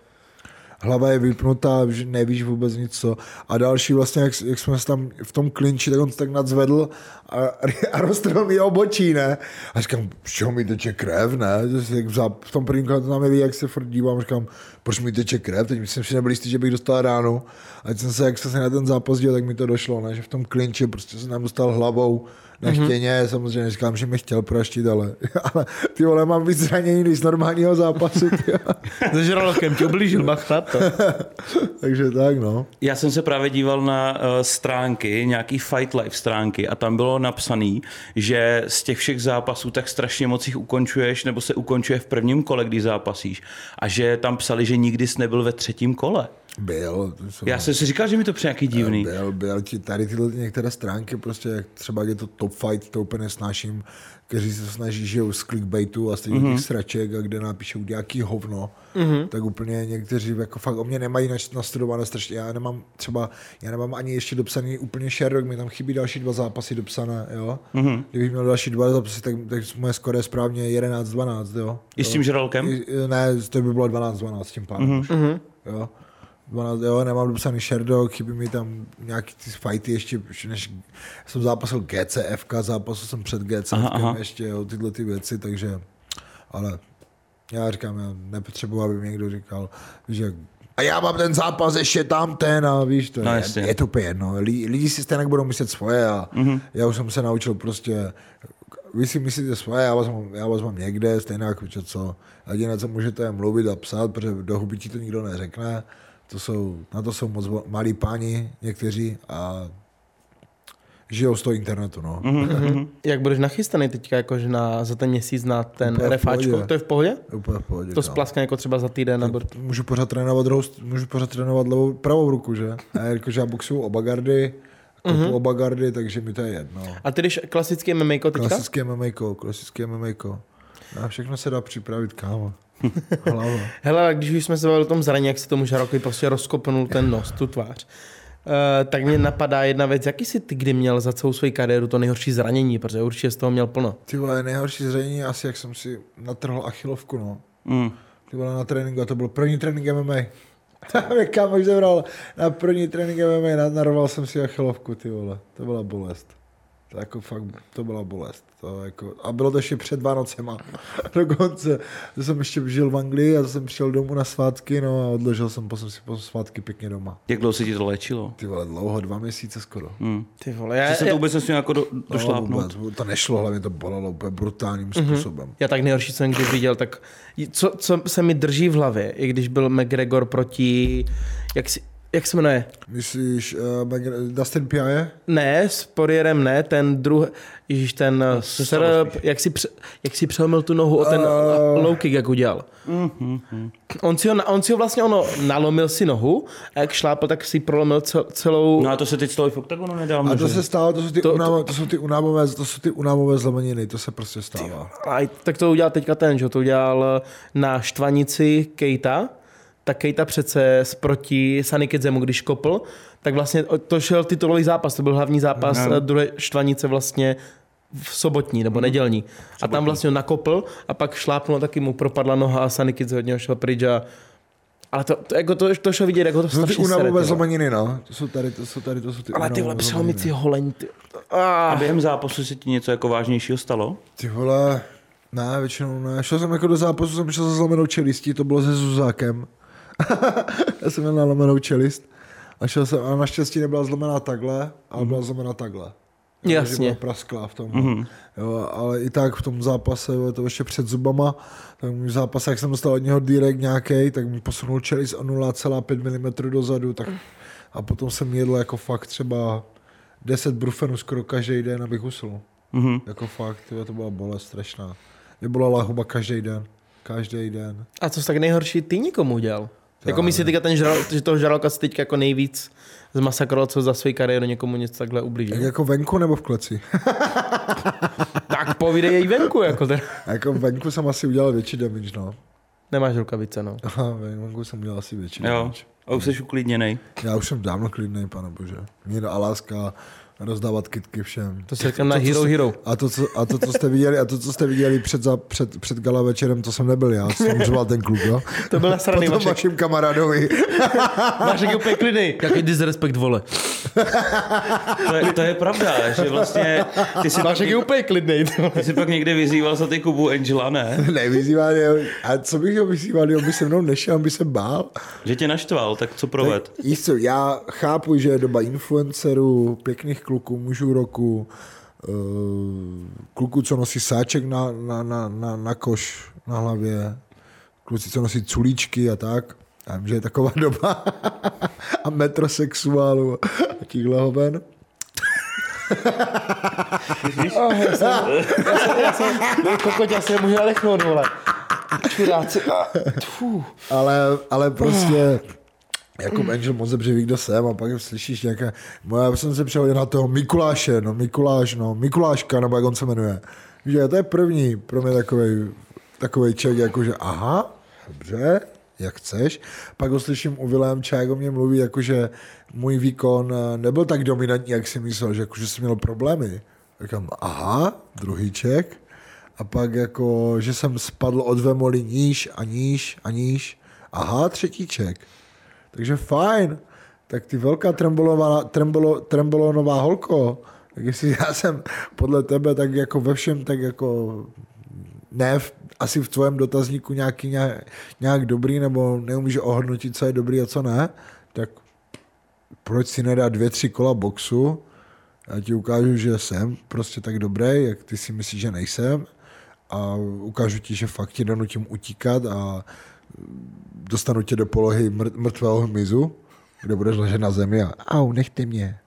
hlava je vypnutá, nevíš vůbec nic co. A další vlastně, jak, jak jsme se tam v tom klinči, tak on se tak nadzvedl a, [LAUGHS] a roztrhl mi obočí, ne? A říkám, čeho mi teče krev, ne? V tom prvním kole tam neví, jak se furt dívám, říkám, proč mi teče krev, teď myslím, že nebyl jistý, že bych dostal ránu. A jsem se, jak jsem se na ten zápas dělal, tak mi to došlo, ne? že v tom klinči prostě jsem tam dostal hlavou nechtěně, mm-hmm. samozřejmě říkám, že mi chtěl praštit, ale, [LAUGHS] ale ty vole, mám víc zranění než z normálního zápasu. Se [LAUGHS] žralokem ti ublížil, bacha to. [LAUGHS] Takže tak, no. Já jsem se právě díval na uh, stránky, nějaký Fight Life stránky a tam bylo napsaný, že z těch všech zápasů tak strašně moc jich ukončuješ, nebo se ukončuje v prvním kole, když zápasíš. A že tam psali, že nikdy jsi nebyl ve třetím kole. Byl. Jsem, Já jsem si říkal, že mi to přijde nějaký divný. Byl, byl. Tady tyhle některé stránky, prostě jak třeba je to top fight, to úplně nesnáším, kteří se snaží, že z clickbaitu a z těch mm-hmm. sraček, a kde napíšou nějaký hovno, mm-hmm. tak úplně někteří jako fakt o mě nemají nastudované strašně. Já nemám třeba, já nemám ani ještě dopsaný úplně Sherlock, mi tam chybí další dva zápasy dopsané, jo. Mm-hmm. Kdybych měl další dva zápasy, tak, tak moje skoro je správně 11-12, jo. I s tím žralkem? Ne, to by bylo 12-12 tím pádem. Mm-hmm. Jo. 12, jo, nemám dopsaný Sherdog, chybí mi tam nějaký ty fighty ještě, než jsem zápasil GCF, zápasil jsem před GCF ještě, jo, tyhle ty věci, takže, ale já říkám, já nepotřebuji, aby mi někdo říkal, že a já mám ten zápas ještě tam ten a víš, to no, je, je to úplně jedno. Lidi si stejně budou myslet svoje a mm-hmm. já už jsem se naučil prostě, vy si myslíte svoje, já vás mám, já vás mám někde, stejně jako co. Jediné, co můžete mluvit a psát, protože do huby ti to nikdo neřekne. To jsou, na to jsou moc malí páni někteří a žijou z toho internetu. No. Mm-hmm. [LAUGHS] Jak budeš nachystaný teďka jakože na, za ten měsíc na ten Úplně refáčko? To je v pohodě? Úplně v pohodě. To splaskne jako třeba za týden? Nebo... Můžu pořád trénovat, druhou, můžu pořád trénovat levou, pravou ruku, že? A jakože já boxuju oba gardy, kopu mm-hmm. oba gardy, takže mi to je jedno. A ty jdeš klasické MMA teďka? Klasické MMA, klasické MMA. A všechno se dá připravit, kámo. Hlava. [LAUGHS] Hele, když už jsme se bavili o tom zranění, jak se tomu žarokovi prostě rozkopnul ten nos, tu tvář, uh, tak mě napadá jedna věc, jaký jsi ty kdy měl za celou svou kariéru to nejhorší zranění, protože určitě z toho měl plno. Ty vole, nejhorší zranění asi, jak jsem si natrhl achilovku, no. Mm. Ty vole, na tréninku, a to byl první trénink MMA. [LAUGHS] Tam je kámoš zebral na první trénink MMA, narval jsem si achilovku, ty vole. To byla bolest. To jako fakt, to byla bolest. To jako, a bylo to ještě před Vánocema. [LAUGHS] Dokonce. To jsem ještě žil v Anglii a jsem přišel domů na svátky, no a odložil jsem potom si po svátky pěkně doma. Jak dlouho se ti to léčilo? Ty vole, dlouho, dva měsíce skoro. Hmm. Ty vole, já, se to vůbec nesmí jako do, došlápnout? No, vůbec, to nešlo, hlavně to bolelo úplně brutálním mm-hmm. způsobem. Já tak nejhorší, co jsem kdy viděl, tak co, co se mi drží v hlavě, i když byl McGregor proti, jak si, jak se jmenuje? Myslíš uh, Dustin Piaje? Ne, s Porierem ne, ten druhý, ježíš, ten no, Serb, jak si, pře, jak si přelomil tu nohu o ten uh... low kick, jak udělal. Mm-hmm. On, si ho, on si ho vlastně ono, nalomil si nohu a jak šlápl, tak si prolomil celou... No a to se teď stalo i v oktagonu nedávno. A to že? se stalo, to jsou ty, to, unávo, to, jsou ty unámové, to jsou ty unámové zlomeniny, to se prostě stává. A tak to udělal teďka ten, že to udělal na štvanici Kejta, tak Kejta přece proti Sanikedzemu, když kopl, tak vlastně to šel titulový zápas, to byl hlavní zápas no. druhé štvanice vlastně v sobotní nebo mhm. nedělní. Sobotní. A tam vlastně nakopl a pak šlápnul, taky mu propadla noha a Sanikidze od něho šel pryč a ale to, to, jako to, to šlo vidět, jako to strašně sere. unavové zlomeniny, no. To jsou tady, to jsou tady, to jsou ty Ale ty vole, přelomicí holeň, ty. Ah. A během zápasu se ti něco jako vážnějšího stalo? Ty vole, ne, většinou ne. Šel jsem jako do zápasu, jsem šel za zlomenou čelistí, to bylo se Zuzákem. [LAUGHS] já jsem měl nalomenou čelist a šel jsem, a naštěstí nebyla zlomená takhle, ale byla zlomená takhle. Jasně. Byla prasklá v tom. Mm-hmm. Jo, ale i tak v tom zápase, jo, to ještě před zubama, tak můj zápas, jak jsem dostal od něho direkt nějaký, tak mi posunul čelis o 0,5 mm dozadu, tak a potom jsem jedl jako fakt třeba 10 brufenů skoro každý den, abych usnul. Mm-hmm. Jako fakt, jo, to byla bolest strašná. Mě bolela huba každý den. Každý den. A co jsi tak nejhorší ty nikomu udělal? Jako myslíš teďka ten žral, že toho žraloka si teď jako nejvíc zmasakroval, co za svou kariéru někomu něco takhle ublížil? Tak jako venku nebo v kleci? [LAUGHS] tak povídej i venku, jako ten. jako venku jsem asi udělal větší damage, no. Nemáš rukavice, no. Aha, venku jsem udělal asi větší Jo, damage. a už jsi uklidněnej. Já už jsem dávno klidný, pane bože. Mír a láska, rozdávat kitky všem. To si říkám na Hero Hero. A to, co, a to, co jste viděli, a to, co jste viděli před, za, před, před gala večerem, to jsem nebyl já, jsem [LAUGHS] řval ten kluk, jo. To byl nasraný Potom Vašek. vašim kamarádovi. [LAUGHS] Vašek je úplně klidný. Jaký disrespekt, vole. To je, to je pravda, že vlastně ty si, pak, Vašek je úplně klidný. ty si pak někde vyzýval za ty Kubu Angela, ne? [LAUGHS] Nevyzývá, jo. A co bych ho vyzýval, on by se mnou nešel, on by se bál. Že tě naštval, tak co proved? Víš co, já chápu, že je doba influencerů, pěkných kluků, mužů roku, eh, kluků, co nosí sáček na, na, na, na, na koš na hlavě, kluci, co nosí culíčky a tak. Já vím, že je taková [LAUGHS] doba [LAUGHS] a metrosexuálu a tíhle hoven. Oh, já jsem, já jsem, já jsem, kokot, já se nemůžu nadechnout, vole. Čuráci. [LAUGHS] Fuh. ale, ale prostě jako Angel moc dobře ví, kdo jsem a pak slyšíš nějaké, no já jsem se přehodil na toho Mikuláše, no Mikuláš, no Mikuláška, nebo jak on se jmenuje. Víš, že to je první pro mě takový takovej ček, jakože aha, dobře, jak chceš. Pak ho slyším u Vilém Čák, o mě mluví, jakože můj výkon eh, nebyl tak dominantní, jak si myslel, že, jakože jsem měl problémy. Říkám, aha, druhý ček. A pak jako, že jsem spadl od Vemoli níž a níž a níž. Aha, třetí ček. Takže fajn. Tak ty velká trembolo, trembolonová holko, tak jestli [LAUGHS] já jsem podle tebe tak jako ve všem tak jako ne v, asi v tvém dotazníku nějaký nějak, nějak dobrý, nebo neumíš ohodnotit, co je dobrý a co ne, tak proč si nedá dvě, tři kola boxu, já ti ukážu, že jsem prostě tak dobrý, jak ty si myslíš, že nejsem a ukážu ti, že fakt tě donutím utíkat a dostanu tě do polohy mr- mrtvého hmyzu, kde budeš ležet na zemi a au, nechte mě.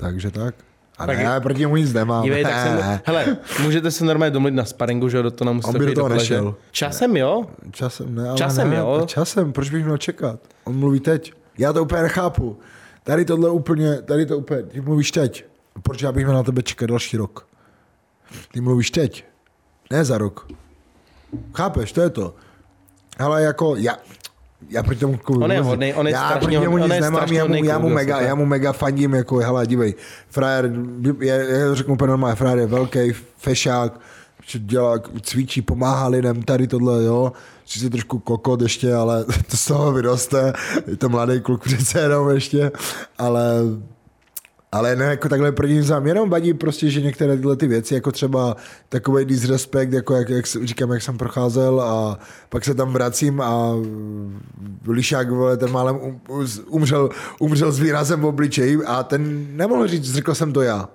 Takže tak. A Tak ne, je- já proti mu nic nemám. Dívej, tak jsem, hele, můžete se normálně domluvit na sparingu, že do toho nemusíte On by do toho nešel. Časem jo, Časem ne, ale Časem, ne, jo? Časem, proč bych měl čekat? On mluví teď. Já to úplně nechápu. Tady tohle úplně, tady to úplně, ty mluvíš teď. Proč já bych měl na tebe čekat další rok? Ty mluvíš teď. Ne za rok. Chápeš, to je to. Ale jako, já, já proti tomu klubu On je hodnej, on je já strašně proti němu nic nemám, já mu, já mu, mega, já mu mega fandím, jako, hele, dívej, frajer, je, já řeknu úplně normálně, frajer je velký, fešák, dělá, cvičí, pomáhá lidem, tady tohle, jo, si trošku kokot ještě, ale [LAUGHS] to z toho vyroste, je to mladý kluk přece jenom ještě, ale ale ne jako takhle proti ním jenom vadí prostě, že některé tyhle ty věci, jako třeba takový disrespekt, jako jak, jak říkám, jak jsem procházel a pak se tam vracím a Lišák, vole, ten málem um, umřel, umřel s výrazem v obličeji a ten nemohl říct, řekl jsem to já.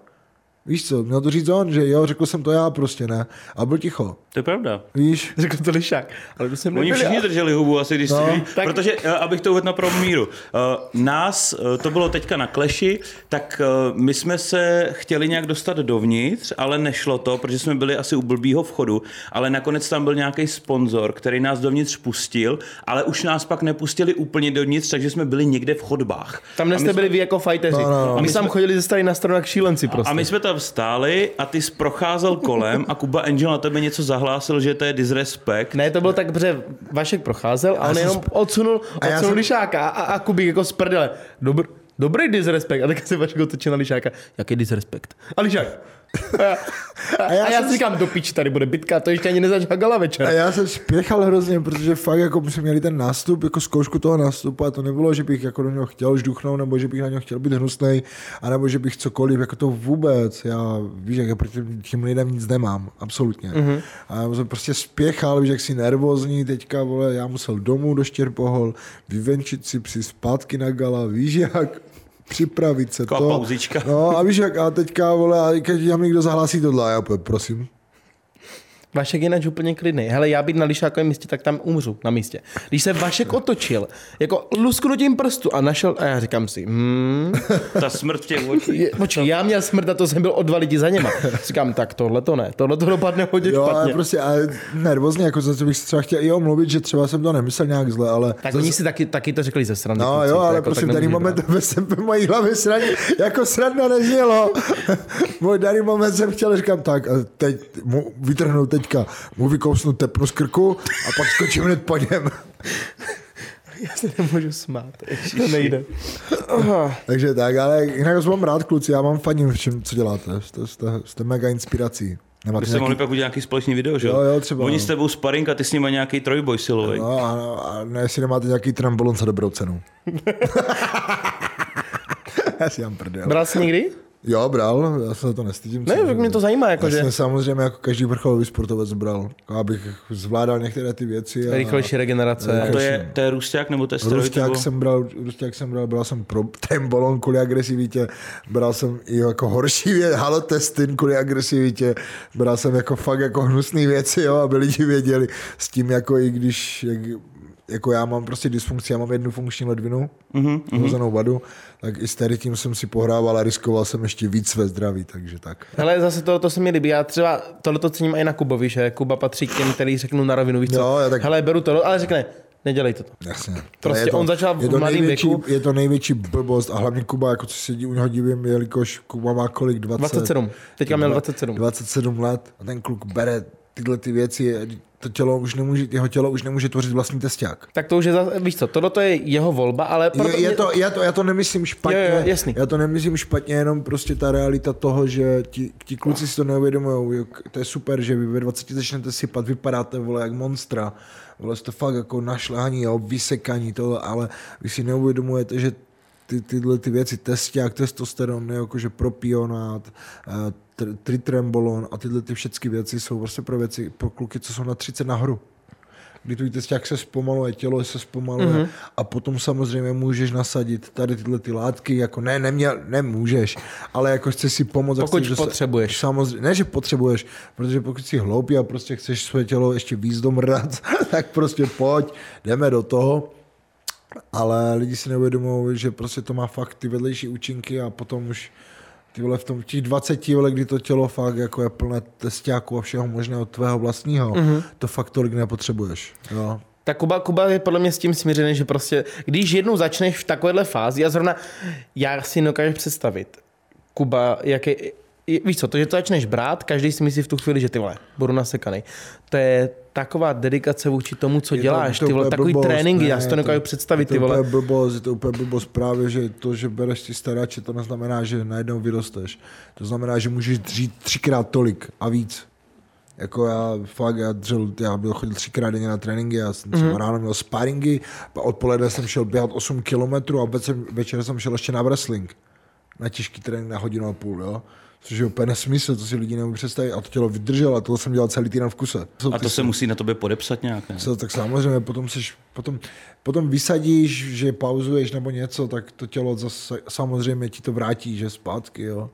Víš co, měl to říct on, že jo, řekl jsem to já prostě, ne. A byl ticho. To je pravda. Víš? [LAUGHS] řekl to lišák, ale to jsem Oni všichni já. drželi hubu asi, když No, no, tak- Protože, eh, abych to uvedl na pravou míru, eh, nás, eh, to bylo teďka na kleši, tak my jsme se chtěli nějak dostat dovnitř, ale nešlo to, protože jsme byli asi u blbýho vchodu, ale nakonec tam byl nějaký sponzor, který nás dovnitř pustil, ale už nás pak nepustili úplně dovnitř, takže jsme byli někde v chodbách. Tam nejste byli vy jako fajteři. No, no, no. A my tam chodili ze strany na stranu jak šílenci prostě. A my jsme tam stáli a ty jsi procházel kolem a Kuba Angel na tebe něco zahlásil, že to je disrespekt. Ne, to bylo tak, protože Vašek procházel a on jenom odsunul, A já odsunul jsem- lišáka a, a Kubík jako z prdele. Dobr, dobrý disrespekt. A tak se Vašek otočil na lišáka. Jaký disrespekt? A lišák. [LAUGHS] A já, a, já, jsem si říkám, do piči, tady bude bitka, to ještě ani nezačala gala večer. A já jsem spěchal hrozně, protože fakt jako jsme měli ten nástup, jako zkoušku toho nástupu a to nebylo, že bych jako do něho chtěl žduchnout, nebo že bych na něho chtěl být hnusný, anebo že bych cokoliv, jako to vůbec. Já víš, jak já proti těm lidem nic nemám, absolutně. Mm-hmm. A já jsem prostě spěchal, víš, jak si nervózní teďka, vole, já musel domů do Štěrpohol, vyvenčit si při zpátky na gala, víš jak. Připravit se Taková to. pauzička. No a víš jak, a teďka, vole, a když tam někdo zahlásí tohle, a já prosím. Vašek je jinak úplně klidný. Hele, já být na lišákovém místě, tak tam umřu na místě. Když se Vašek otočil, jako lusknutím prstu a našel, a já říkám si, hmm, Ta smrt v těch očích. počkej, já měl smrt a to jsem byl o dva lidi za něma. [LAUGHS] Říkám, tak tohle to ne, tohle to dopadne hodně Jo, ale špatně. prostě ale nervózně, jako za to bych se třeba chtěl i omluvit, že třeba jsem to nemyslel nějak zle, ale... Tak zase- oni si taky, taky to řekli ze strany. No kluci, jo, ale jako prosím, daný moment [LAUGHS] ve jsem mojí hlavě sraní, jako sranda neznělo. [LAUGHS] Můj daný moment jsem chtěl, říkám tak, a teď mu vytrhnu teďka, mu vykousnu tepnu z krku a pak skočím hned po něm. [LAUGHS] Já se nemůžu smát, to nejde. Aha. Takže tak, ale jinak vás mám rád, kluci, já vám faním v čem, co děláte. Jste, jste, jste mega inspirací. Nemáte Byste mohli pak udělat nějaký společný video, že Jo, jo, třeba, Oni no. s tebou sparring a ty s nimi nějaký trojboj silový. No, a, a ne, jestli nemáte nějaký trambolon za dobrou cenu. [LAUGHS] [LAUGHS] já si mám prdel. Bral jsi někdy? Jo, bral, já se to nestydím. Ne, tak mě to zajímá, Já jakože jsem samozřejmě jako každý vrcholový sportovec bral, jako abych zvládal některé ty věci. A rychlejší regenerace. A to je, to je Rusťák nebo to je steroid? Rusťák nebo- jsem bral, Rusťák jsem bral, bral jsem pro [LAUGHS] ten balon kvůli agresivitě, bral jsem i jako horší věc, halotestin kvůli agresivitě, bral jsem jako fakt jako hnusné věci, jo, aby lidi věděli s tím, jako i když, jak, jako já mám prostě dysfunkci, já mám jednu funkční ledvinu, Mhm, mm-hmm. vadu, tak i s tady tím jsem si pohrával a riskoval jsem ještě víc své zdraví, takže tak. Hele, zase to, to se mi líbí. Já třeba tohle to cením i na Kubovi, že Kuba patří k těm, který řeknu na rovinu, víš co? Jo, já tak- Hele, beru to, ale řekne, nedělejte to. Jasně. Prostě je to, on začal v je to mladém největší, věku. Je to největší blbost a hlavně Kuba, jako co se u něho divím, jelikož Kuba má kolik? 20, 27. Teďka měl 27. 27 let a ten kluk bere tyhle ty věci, to tělo už nemůže, jeho tělo už nemůže tvořit vlastní testák. Tak to už je, zase, víš co, tohle to je jeho volba, ale proto Je, je to, já, to, já to nemyslím špatně, Jo, jo, jasný. já to nemyslím špatně, jenom prostě ta realita toho, že ti, ti kluci si to neuvědomují, to je super, že vy ve 20 začnete sypat, vypadáte vole jak monstra, vole jste fakt jako našlání, jo, vysekaní toho, ale vy si neuvědomujete, že ty, tyhle ty věci, testák, testosteron, jakože propionát, eh, tr- tritrembolon a tyhle ty všechny věci jsou prostě pro věci, pro kluky, co jsou na 30 nahoru kdy tvůj testák se zpomaluje, tělo se zpomaluje Mhm. mm-hmm. a potom samozřejmě můžeš nasadit tady tyhle ty látky, jako ne, neměl, nemůžeš, ale jako chceš si pomoct. a Pokud chceš potřebuješ. Samozřejmě, ne, že potřebuješ, protože pokud jsi hloupý a prostě chceš své tělo ještě víc domrdat, [LAUGHS] tak prostě pojď, jdeme do toho. Ale lidi si neuvědomují, že prostě to má fakt ty vedlejší účinky a potom už ty vole v tom v těch 20 vole, kdy to tělo fakt jako je plné testáků a všeho možného tvého vlastního, Mhm. mm-hmm. to fakt tolik nepotřebuješ. Jo. Tak Kuba, Kuba je podle mě s tím smířený, že prostě, když jednou začneš v takovéhle fázi, a zrovna já si dokážu představit, Kuba, jaký, víš co, to, že to začneš brát, každý si myslí v tu chvíli, že ty vole, budu nasekaný. To je taková dedikace vůči tomu, co Je to- děláš, to ty vole, takový blbost, tréninky, ne, já si to je dokážu je představit, to ty vole. Úplně blbost, je to úplně blbost právě, že to, že bereš ty staráče, to neznamená, že najednou vyrosteš. To znamená, že můžeš dřít třikrát tolik a víc. Jako já fakt, já dřel, já byl chodil třikrát denně na tréninky, já jsem třeba mm-hmm. ráno měl sparingy, odpoledne jsem šel běhat 8 kilometrů a večer, večer jsem šel ještě na wrestling. Na těžký trénink na hodinu a půl, jo. Což je úplně nesmysl, to si lidi nemůžou představit. A to tělo vydrželo a to jsem dělal celý týden v kuse. A to se musí na tobě podepsat nějak, ne? Co, tak samozřejmě potom, seš, potom, potom vysadíš, že pauzuješ nebo něco, tak to tělo zase, samozřejmě ti to vrátí, že zpátky, jo.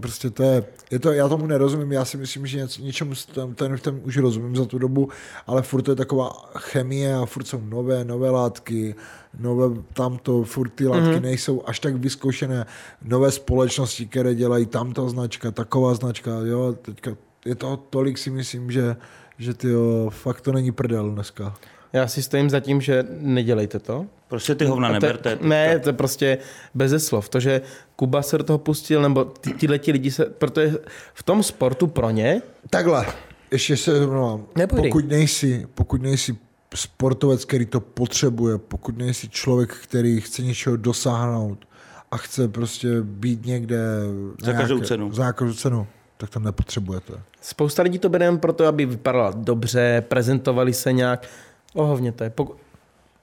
Prostě to je, je to, já tomu nerozumím, já si myslím, že něco, něčemu ten, ten, ten už rozumím za tu dobu, ale furt to je taková chemie a furt jsou nové, nové látky, nové tamto, furt ty látky mm-hmm. nejsou až tak vyzkoušené, nové společnosti, které dělají tamto značka, taková značka, jo, teďka je to tolik si myslím, že, že ty fakt to není prdel dneska. Já si stojím za tím, že nedělejte to. Prostě ty hovna A to, neberte. ne, to je prostě beze slov. To, že Kuba se do toho pustil, nebo ty, tyhle ti lidi se, protože v tom sportu pro ně, Takhle, ještě se zrovnám. Nepojdej. Pokud nejsi, pokud nejsi sportovec, který to potřebuje, pokud nejsi člověk, který chce něčeho dosáhnout a chce prostě být někde Za každou cenu. za každou cenu, tak to nepotřebujete. spousta lidí to bere jen proto, aby vypadala dobře, prezentovali se nějak. Ohovněte. Poku...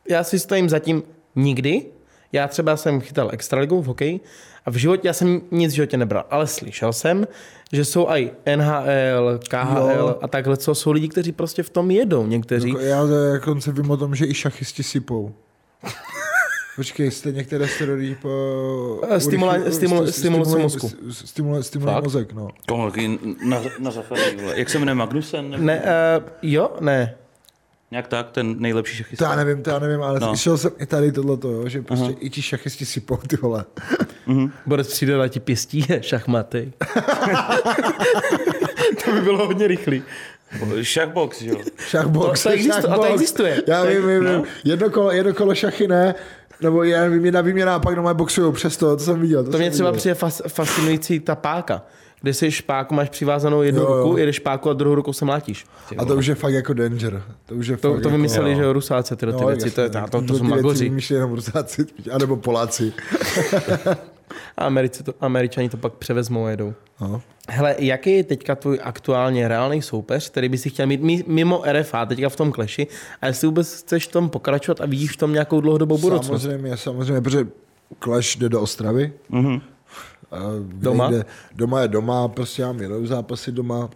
Já si stojím zatím nikdy. Já třeba jsem chytal extraligu v hokeji a v životě, já jsem nic v životě nebral, ale slyšel jsem, že jsou i NHL, KHL Jo. a takhle, co jsou lidi, kteří prostě v tom jedou. Někteří. Jako já dokonce vím o tom, že i šachisti sypou. [LAUGHS] Počkej, jste některé steroidy po... Eh, stimula- sti- stimulace mozku. sti- Stimulují stimulují Fakt? mozek, no. Na, na vole. Jak se jmenuje Magnusen? Ne, uh, jo, ne. Nějak tak, ten nejlepší To šachista. já nevím, to já nevím, ale No. no. slyšel jsem i tady tohleto, jo, že prostě i ti šachisti sypou, ty vole. Borec přijde a ti pěstí šachmaty. [LAUGHS] to by bylo hodně rychlý. Šachbox, jo. Šachbox, To- to existuje- a to šachbox. existuje. Já vím, vím, no. vím. Jedno kolo, jedno kolo šachy ne, nebo já nevím, jedna výměna a pak doma boxují přesto, to jsem viděl. To, To mě třeba viděl. přijde fas, fascinující ta páka. Kde jsi špáku, máš přivázanou jednu Jo, jo. ruku, jedeš špáku a druhou rukou se mlátíš. A to už je fakt jako danger. To už je To, fakt to jako... vymysleli, jo. že jo, rusáci, tyhle ty No, věci, to, je, to, to, to jsou magoři. Vymýšlí jenom Rusáci, anebo Poláci. A [LAUGHS] Americi to, Američani to pak převezmou a jedou. No. Hele, jaký je teďka tvůj aktuálně reálný soupeř, který by si chtěl mít mi- mimo RFA, teďka v tom kleši, a jestli vůbec chceš v tom pokračovat a vidíš v tom nějakou dlouhodobou budoucnost? Samozřejmě, samozřejmě, protože Clash jde do Ostravy. Mhm. Doma? Jde, doma je doma, prostě já miluju zápasy doma.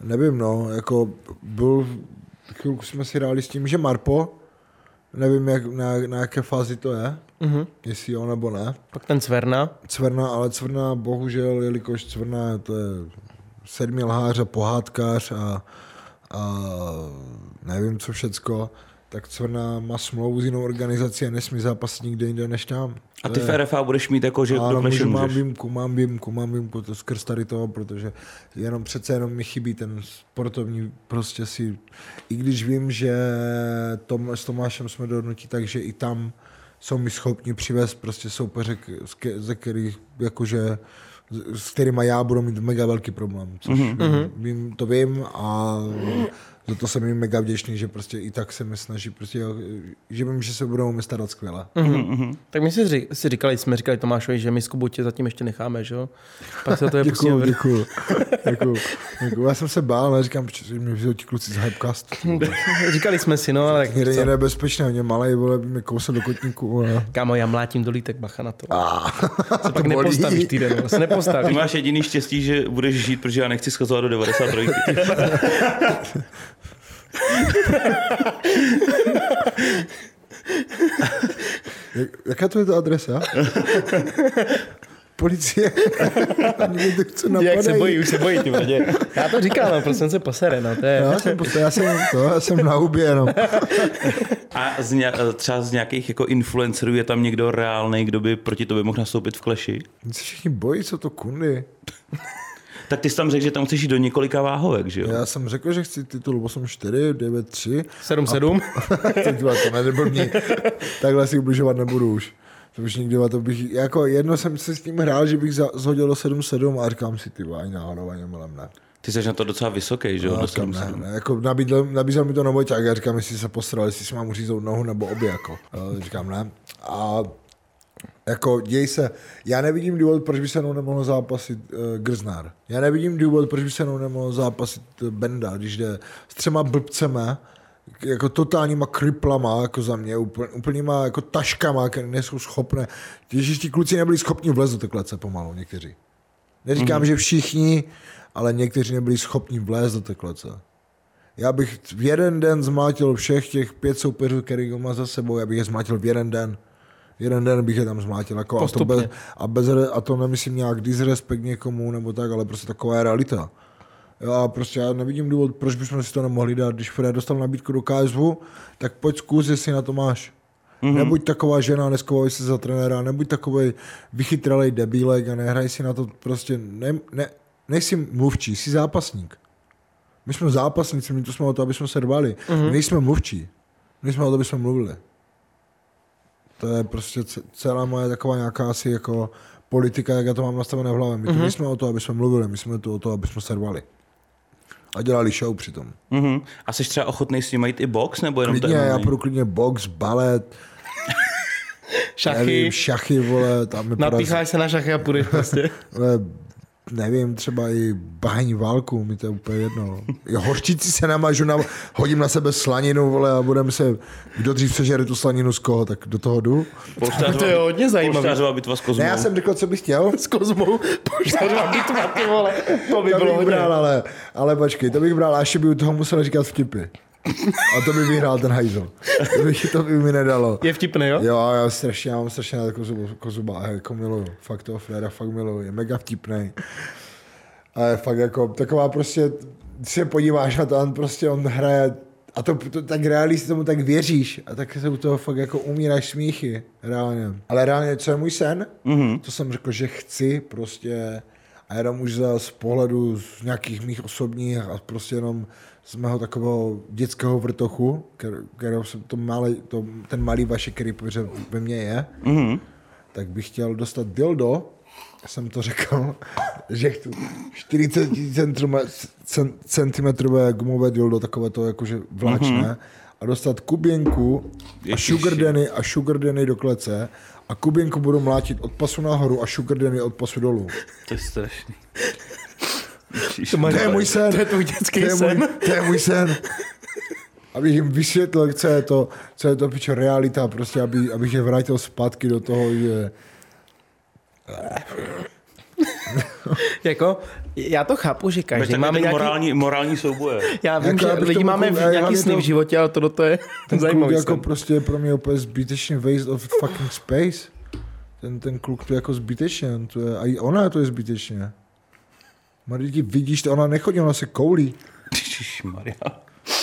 Nevím, no, jako byl, chvilku jsme si hráli s tím, že Marpo, nevím, jak, na, na jaké fázi to je, Mhm. jestli jo nebo ne. Pak ten Cverna, Cvrna, ale Cvrna, bohužel, jelikož Cvrna to je sedmý lhář a pohádkář a, a nevím co všecko, tak Cvrna má smlouvu s jinou organizací a nesmí zápasit nikde jinde než tam. A ty v RFA budeš mít jako, že ano, můžu, mám můžeš. výjimku, mám výjimku, mám výjimku, to skrz tady toho, protože jenom přece jenom mi chybí ten sportovní, prostě si, i když vím, že Tom, s Tomášem jsme dohodnutí, takže i tam jsou mi schopni přivést prostě soupeře, ze kterých, jakože, s- kterými já budu mít mega velký problém, což mm-hmm. vím, to vím a za to jsem jim mega vděčný, že prostě i tak se mi snaží, prostě, že vím, že se budou mi starat skvěle. Mhm, tak my si, ři- si říkali, jsme říkali Tomášovi, že my s Kubou tě zatím ještě necháme, že jo? Pak se to je [LAUGHS] Děkuju, pustíme. děkuju, [LAUGHS] děkuju, děkuju. Já jsem se bál, ale říkám, že mi vzal ti kluci z Hypecast. [LAUGHS] Říkali jsme si, no, ale tak Někde co? je nebezpečné, oni malej, vole, by mě kousal do kotníku. A... Kámo, já mlátím do lítek, bacha na to. A, Se pak nepostavíš týden, se Ty nepostavíš. máš jediný štěstí, že budeš žít, protože já nechci schazovat do 93. jak, [LAUGHS] jaká to je ta adresa? [LAUGHS] Policie. [LAUGHS] Ani Jak se bojí, už se bojí, ty vole. Já to říkám, no, prostě se posere, no, to je... Já jsem, prostě, já jsem, to, já jsem na hubě, no. A z ně, třeba z nějakých jako influencerů je tam někdo reálný, kdo by proti tobě mohl nastoupit v kleši? Oni se všichni bojí, co to kundy. Tak ty jsi tam řekl, že tam chceš jít do několika váhovek, že jo? Já jsem řekl, že chci titul 8-4, 9-3. 7-7. Teď to nedeblní. Takhle si ubližovat nebudu už. To už nikdy, to bych, jako jedno jsem se s tím hrál, že bych za, zhodil do 7-7 a říkám si, ty ani náhodou, ani milem ne. Ty jsi na to docela vysoký, že jo? No, do ne, 700. ne, jako nabídl, nabízel mi to Novoťák, já říkám, jestli se postral, jestli si mám uříznout nohu nebo obě, jako. Jo, Říkám, ne. A jako děj se, já nevidím důvod, proč by se mnou nemohl zápasit uh, Grznár. Já nevidím důvod, proč by se mnou nemohl zápasit eh, Benda, když jde s třema blbcema, jako totálníma kriplama, jako za mě, úplně, úplnýma jako taškama, které nejsou schopné. Ježíš, ti kluci nebyli schopni vlezt do té klece pomalu, někteří. Neříkám, mm-hmm. že všichni, ale někteří nebyli schopni vlézt do té klece. Já bych v jeden den zmátil všech těch pět soupeřů, který má za sebou, já bych je zmátil v jeden den. Jeden den bych je tam zmátil. Jako a, to bez, a, bez, a to nemyslím nějak disrespekt někomu nebo tak, ale prostě taková je realita. Jo, a prostě já nevidím důvod, proč bychom si to nemohli dát. Když Fred dostal nabídku do KSV, tak pojď zkus, jestli na to máš. Mm-hmm. Nebuď taková žena, neskovej se za trenéra, nebuď takový vychytralej debílek a nehraj si na to prostě, ne, ne, nejsi mluvčí, jsi zápasník. My jsme zápasníci, my tu jsme o to, aby jsme se rvali. Mm-hmm. My nejsme mluvčí. My jsme o to, aby jsme mluvili. To je prostě ce- celá moje taková nějaká asi jako politika, jak já to mám nastavené v hlavě. My tu mm-hmm. nejsme o to, aby jsme mluvili, my jsme tu o to, aby jsme se rvali. A dělali show přitom. Mhm. A jsi třeba ochotný s ním i box, nebo jenom Klidně, to já půjdu klidně box, balet, [LAUGHS] Šachy, nevím, šachy, vole, tam mi porazí- napícháš se na šachy a půjdeš prostě. [LAUGHS] nevím, třeba i bahní válku, mi to je úplně jedno. I hořčici se namažu, na, hodím na sebe slaninu, vole, a budeme se, kdo dřív sežere tu slaninu z koho, tak do toho jdu. Polštářová- To je hodně zajímavé. Polštářová bitva s kozmou. Ne, já jsem řekl, co bych chtěl. S kozmou, poštářová bitva, ty vole. To by To bylo bych hodně. bral, ale, ale počkej, to bych bral, a ještě by u toho musel říkat vtipy. A to by vyhrál ten hajzl. To by, to by mi nedalo. Je vtipný, jo? Jo, já strašně, já mám strašně rád kozuba, kozuba jako miluju. Fakt toho Freda fakt miluju, je mega vtipný. A je fakt jako taková prostě, když se podíváš na to, on prostě on hraje a to, to tak realisti tomu tak věříš a tak se u toho fakt jako umíráš smíchy, reálně. Ale reálně, co je můj sen? Mm-hmm. To jsem řekl, že chci prostě a jenom už z pohledu z nějakých mých osobních a prostě jenom z mého takového dětského vrtochu, kterého jsem to malý, to, ten malý vaše, který ve mně je, mm-hmm. tak bych chtěl dostat dildo, jsem to řekl, že chci 40 centimetrové gumové dildo, takové to jakože vláčné, mm-hmm. a dostat kuběnku a sugar daddy a sugar daddy do klece a kuběnku budu mlátit od pasu nahoru a sugar daddy od pasu dolů. To je strašný. To, to je můj sen. To je tvůj dětský to je sen. Můj, to je můj sen. Abych jim vysvětlil, co je to, co je to pičo realita, prostě, aby, abych je vrátil zpátky do toho, že jako, já to chápu, že každý máme máme nějaký... morální, morální souboje. Já vím, Jako, že lidi máme já nějaký sny to- v životě, ale tohle to je ten zajímavý kluk jako sen. prostě je pro mě úplně zbytečně waste of fucking space. Ten, ten kluk to je jako zbytečně, to je, a i ona to je zbytečně. Marý, ti vidíš to, ona nechodí, ona se koulí. Maria.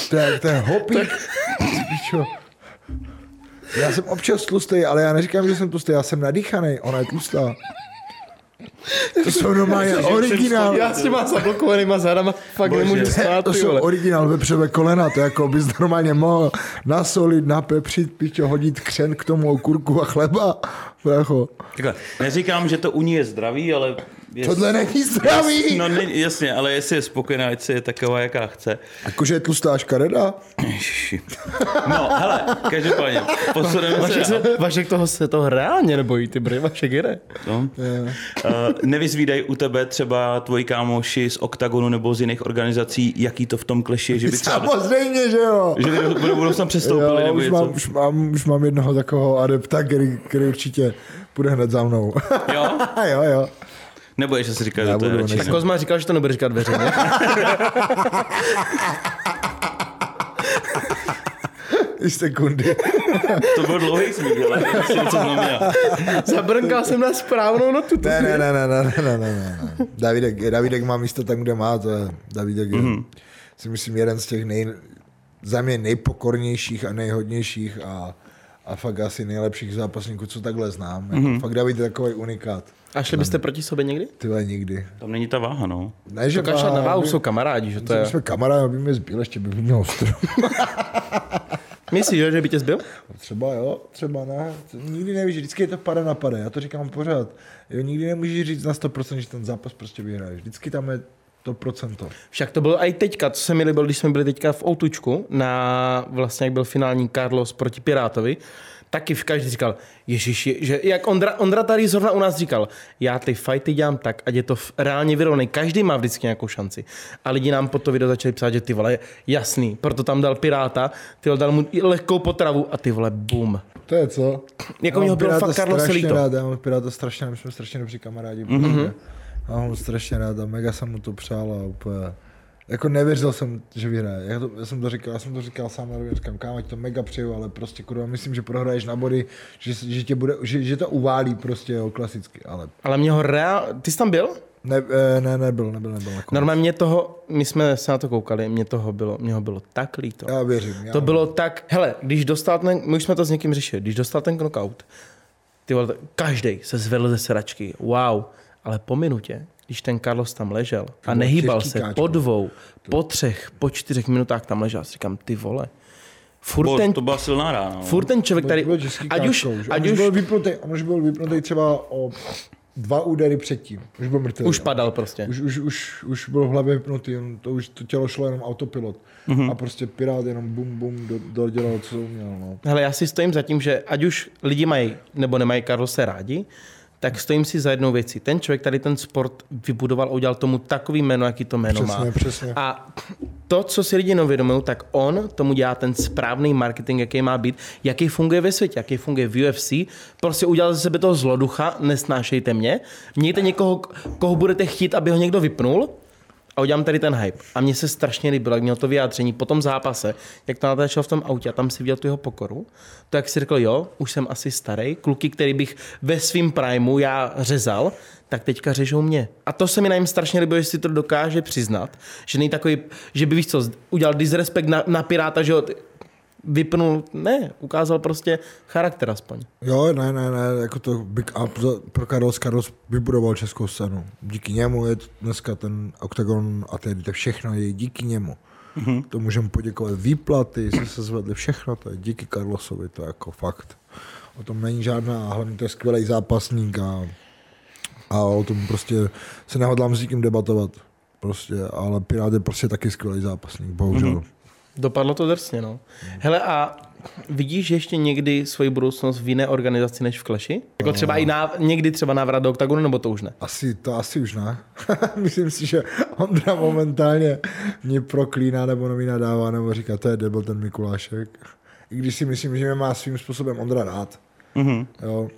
To je, to je hopík. Pičo. Já jsem občas tlustý, ale já neříkám, že jsem tlustý, já jsem nadýchaný, ona je tlustá. To jsou normálně originál. Já s těma zablokovanýma zádama fakt Bože. nemůžu stát, To jsou originál vepřové kolena, to jako bys normálně mohl nasolit, napepřit, pičo, hodit křen k tomu okurku a chleba. To jako, Takhle, neříkám, že to u ní je zdravý, ale... Je... tohle není zdravý. No ne, jasně, ale jestli je spokojená, ať si je taková, jaká chce. Jakože je tlustá škareda? No, hele, každopádně, posuneme Vašek, se. Vašek toho se toho reálně nebojí, ty bry, Vašek jede. No. Uh, nevyzvídají u tebe třeba tvoji kámoši z Oktagonu nebo z jiných organizací, jaký to v tom kleši je, že by třeba... Samozřejmě, že jo. Že by budou, budou tam přestoupili Jo, nebo už, něco. mám, už, mám, už mám jednoho takového adepta, který, který určitě bude hned za mnou. Jo? [LAUGHS] jo, jo. Nebo ještě si říkal, Já že to je radši. Tak Kozma říkal, že to nebude říkat veřejně. I sekundy. To byl dlouhý smích, ale něco znamená. Zabrnkal jsem na správnou notu. to Ne, ne, ne, ne, ne, ne, ne, ne, ne. Davidek, Davidek má místo tam, kde má, to je, Davidek je, mm-hmm. si myslím, jeden z těch nej, za mě nejpokornějších a nejhodnějších a, a fakt asi nejlepších zápasníků, co takhle znám. Mm-hmm. Jako, fakt David je takový unikát. A šli byste proti sobě někdy? Ty vole, nikdy. Tam není ta váha, no. Ne, že To kašlat na váhu my- jsou kamarádi, že to my je. jsme kamarádi, aby mě zbyl, ještě by měl ostro. [LAUGHS] Myslíš, že- že by tě zbyl? Třeba jo, třeba ne. To Nikdy nevíš, vždycky je to pada na pade, já to říkám pořád. Jo, nikdy nemůžeš říct na 100%, že ten zápas prostě vyhraješ. Vždycky tam je to procento. Však to bylo i teďka, co se mi líbilo, když jsme byli teďka v Outučku, na vlastně jak byl finální Carlos proti Pirátovi, taky v každý říkal, Ježiši, že jak Ondra, Ondra tady zrovna u nás říkal, já ty fighty dělám tak, ať je to v- reálně vyrovnaný, každý má vždycky nějakou šanci. A lidi nám po to video začali psát, že ty vole, jasný, proto tam dal Piráta, ty vole, dal mu lehkou potravu a ty vole, boom. To je co? Jako mě mám bylo Piráta fakt Carlos líto. rád, já mám Piráta strašně my jsme strašně dobří kamarádi. Mhm. Mm-hmm. Mám ho strašně rád a mega jsem mu to přál a úplně... Jako nevěřil jsem, že vyhraje. Já, to, já, jsem to říkal, já jsem to říkal sám na rovinu, říkám, kámo, to mega přeju, ale prostě kurva, myslím, že prohraješ na body, že, že, tě bude, že, že to uválí prostě, jo, klasicky, ale Ale mě ho reál... Ty jsi tam byl? ne, eh, ne, nebyl, nebyl, nebyl. Jako. Normálně mě toho, my jsme se na to koukali, mě toho bylo, mě ho bylo tak líto. Já věřím. Já To bylo tak, hele, když dostal ten, my už jsme to s někým řešili, když dostal ten knockout, ty vole, každý se zvedl ze sedačky, wow, ale po minutě, když ten Carlos tam ležel a nehýbal se káčko. po dvou, po třech, po čtyřech minutách tam ležel, si říkám, ty vole, furt ten, to byla silná rána. No. furt ten člověk tady, byl ať už, ať už byl vypnutý, on už byl vypnutý třeba o dva údery předtím. Už byl mrtvý. už padal prostě. Už, už, už, už byl v hlavě vypnutý, on, to už to tělo šlo jenom autopilot. Mhm. Mm-hmm. A prostě Pirát jenom bum bum do, dodělal, co uměl. No. Hele, já si stojím za tím, že ať už lidi mají nebo nemají Carlose rádi, tak stojím si za jednou věcí. Ten člověk tady ten sport vybudoval a udělal tomu takový jméno, jaký to jméno Přesně, má. přesně. A to, co si lidi neuvědomují, tak on tomu dělá ten správný marketing, jaký má být, jaký funguje ve světě, jaký funguje v UFC. Prostě udělal ze sebe toho zloducha, nesnášejte mě. Mějte někoho, koho budete chtít, aby ho někdo vypnul a udělám tady ten hype. A mně se strašně líbilo, jak měl to vyjádření po tom zápase, jak to natáčel v tom autě a tam si viděl tu jeho pokoru. To jak si řekl, jo, už jsem asi starý, kluky, který bych ve svým primu já řezal, tak teďka řežou mě. A to se mi na něm strašně líbilo, že si to dokáže přiznat, že není takový, že by víš co, udělal disrespekt na, na Piráta, že jo, vypnul, ne, ukázal prostě charakter aspoň. Jo, ne, ne, ne, jako to big up za, pro Carlos. Carlos vybudoval českou scénu. Díky němu je dneska ten Octagon a tedy to všechno je díky němu. Mm-hmm. To můžeme poděkovat. Výplaty se se zvedly, všechno to je díky Carlosovi, to je jako fakt. O tom není žádná, a hlavně to je skvělý zápasník a, a o tom prostě se nehodlám s nikým debatovat. Prostě, ale Pirát je prostě taky skvělý zápasník, bohužel. Mm-hmm. Dopadlo to drsně, no. Hele, a vidíš ještě někdy svoji budoucnost v jiné organizaci než v Clashi? Jako třeba i na, někdy třeba návrat do OKTAGONu, nebo to už ne? Asi, to asi už ne. [LAUGHS] Myslím si, že Ondra momentálně mě proklíná nebo mě nadává, nebo říká, to je debil ten Mikulášek. I když si myslím, že mě má svým způsobem Ondra rád. Mhm. Jo.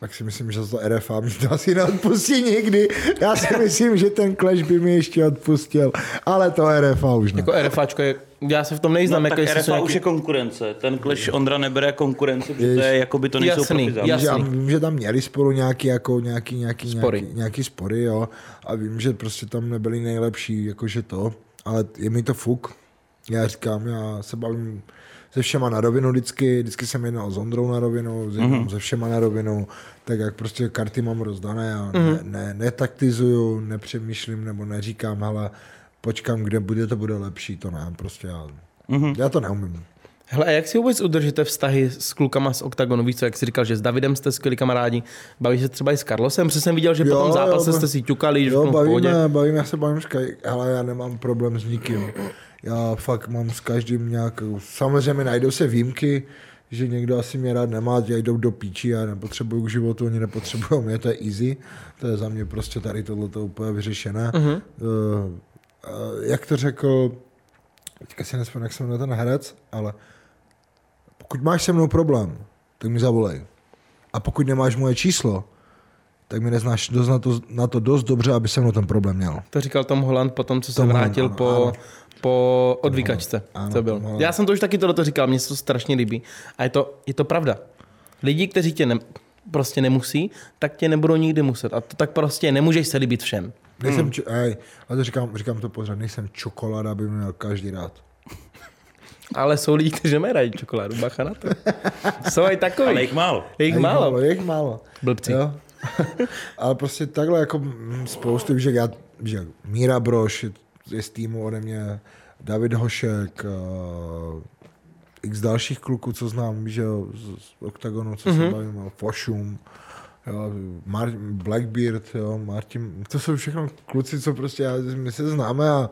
Tak si myslím, že to RFA mi to asi neodpustí nikdy. Já si myslím, že ten Clash by mi ještě odpustil, ale to RFA už ne. Jako RFAčko je, já se v tom neznám, No, jako tak RFA nějaký... už je konkurence. Ten Clash Ondra nebere konkurenci, protože to Jež. je, jako by to nejsou Jasný, zápasy. jasný. Já vím, že tam měli spolu nějaký, jako, nějaký, nějaký, Spory. Nějaký, nějaký spory, jo. A vím, že prostě tam nebyli nejlepší, jakože to. Ale je mi to fuk. Já říkám, já se bavím se všema na rovinu vždycky, vždycky jsem jednal s Ondrou na rovinu, s mm-hmm. se všema na rovinu, tak jak prostě karty mám rozdané a mm-hmm. ne, ne, netaktizuju, nepřemýšlím nebo neříkám, ale počkám, kde bude, to bude lepší, to ne, prostě já, mm-hmm. já to neumím. Hele, a jak si vůbec udržíte vztahy s klukama z OKTAGONu? Víš co, jak jsi říkal, že s Davidem jste skvělí kamarádi, bavíš se třeba i s Carlosem, protože jsem viděl, že po tom zápase jo, jste si ťukali, že Jo, všechno v pohodě. bavíme, bavíme, já se bavím s kaj, ale já nemám problém s nikým. Já fakt mám s každým nějakou, samozřejmě najdou se výjimky, že někdo asi mě rád nemá, že jdou do píči, já nepotřebuju k životu, oni nepotřebují mě, to je easy, to je za mě prostě tady tohle to úplně vyřešené. Uh-huh. Uh, uh, jak to řekl, teďka si nespomínám, jak se jmenuje ten herec, ale pokud máš se mnou problém, tak mi zavolej. A pokud nemáš moje číslo, tak mi neznáš dost na, to, na to dost dobře, aby se mnou ten problém měl. To říkal Tom Holland po tom, co se Tom Holland, vrátil ano, po, ano. po odvykačce. Ano, co byl. Já jsem to už taky tohle říkal, mně se to strašně líbí. A je to, je to pravda. Lidi, kteří tě ne, prostě nemusí, tak tě nebudou nikdy muset. A to tak prostě nemůžeš se líbit všem. Nejsem, čo- ej, a to říkám, říkám to pořád, nejsem čokoláda, aby mě měl každý rád. Ale jsou lidi, kteří nemají čokoládu, bacha na to. Jsou i takový. Ale jich málo. Je jich Je málo. Je jich málo. Blbci. Jo. Ale prostě takhle jako spoustu, že já, že Míra Broš je, je z týmu ode mě, David Hošek, uh, x dalších kluků, co znám, že jo, z, z Octagonu, co mm-hmm. se bavím, Fošum, jo, Mar- Blackbeard, jo, Martin, to jsou všechno kluci, co prostě já, my se známe a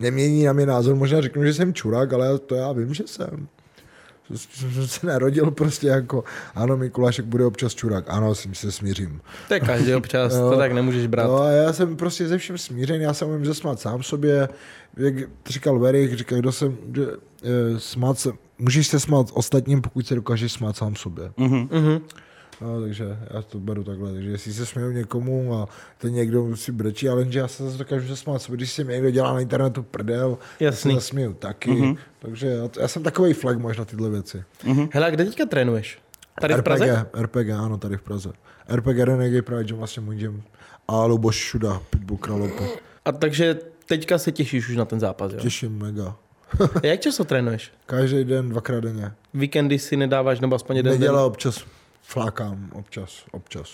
nemění na mě názor, možná řeknu, že jsem čurák, ale to já vím, že jsem. Jsem se narodil prostě jako, ano, Mikulášek bude občas čurák, ano, s tím se smířím. To je každý [LAUGHS] občas, to tak nemůžeš brát. No a já jsem prostě ze všem smířený, já se umím zasmát sám sobě, jak říkal Verich, říkal, kdo se, že, e, smát se, můžeš se smát ostatním, pokud se dokážeš smát sám sobě. Mhm. No, takže já to beru takhle, takže jestli se směju někomu a ten někdo si brečí, ale jenže já se zase dokážu se smát sobě, když si někdo dělá na internetu prdel, Jasný. já se zasměju taky, mm-hmm. takže já, já, jsem takový flag na tyhle věci. Hele, a kde teďka trénuješ? Tady v RPG, Praze? RPG, ano, tady v Praze. RPG Renegade Pride Gym, vlastně můj gym. A Luboš Šuda, Pitbull Kralope. A takže teďka se těšíš už na ten zápas, jo? Těším mega. Jak často trénuješ? [LAUGHS] Každý den, dvakrát denně. Víkendy si nedáváš, nebo aspoň jeden Neděle den? občas flákám, občas, občas.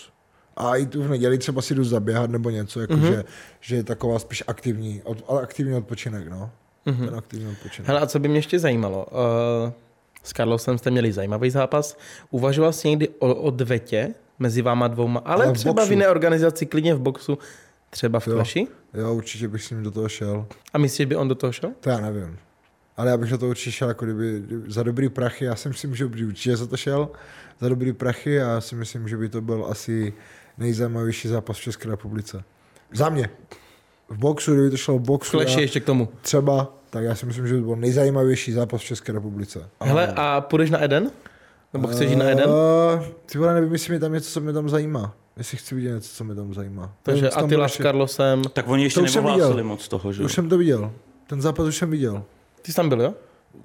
A i tu v neděli třeba si jdu zaběhat nebo něco, jako Mhm. mm-hmm. že, že je taková spíš aktivní, od, ale aktivní odpočinek, no. Mhm. Mm-hmm. Ten aktivní odpočinek. Hele, a co by mě ještě zajímalo? Uh, s Carlosem jste měli zajímavý zápas. Uvažoval jsi někdy o odvetě mezi váma dvouma, ale, Ale v třeba v jiné organizaci, klidně v boxu, třeba v Jo. Clashi? Jo, určitě bych s ním do toho šel. A myslíš, že by on do toho šel? To já nevím. Ale já bych do toho určitě šel, jako kdyby, kdyby za dobrý prachy, já si myslím, že by určitě za to šel, za dobrý prachy a já si myslím, že by to byl asi nejzajímavější zápas v České republice. Za mě. V boxu, kdyby to šlo v boxu, já, ještě k tomu. třeba, tak já si myslím, že by to byl nejzajímavější zápas v České republice. Hele, a půjdeš na Eden? Nebo chceš jít na Eden? Uh, ty vole, nevím, jestli mi tam něco, co mě tam zajímá. Jestli chci vidět něco, co mě tam zajímá. Takže bylo s Carlosem. Tak oni ještě To neohlásili moc toho, že? Už jsem to viděl. Ten zápas už jsem viděl. Ty jsi tam byl, jo?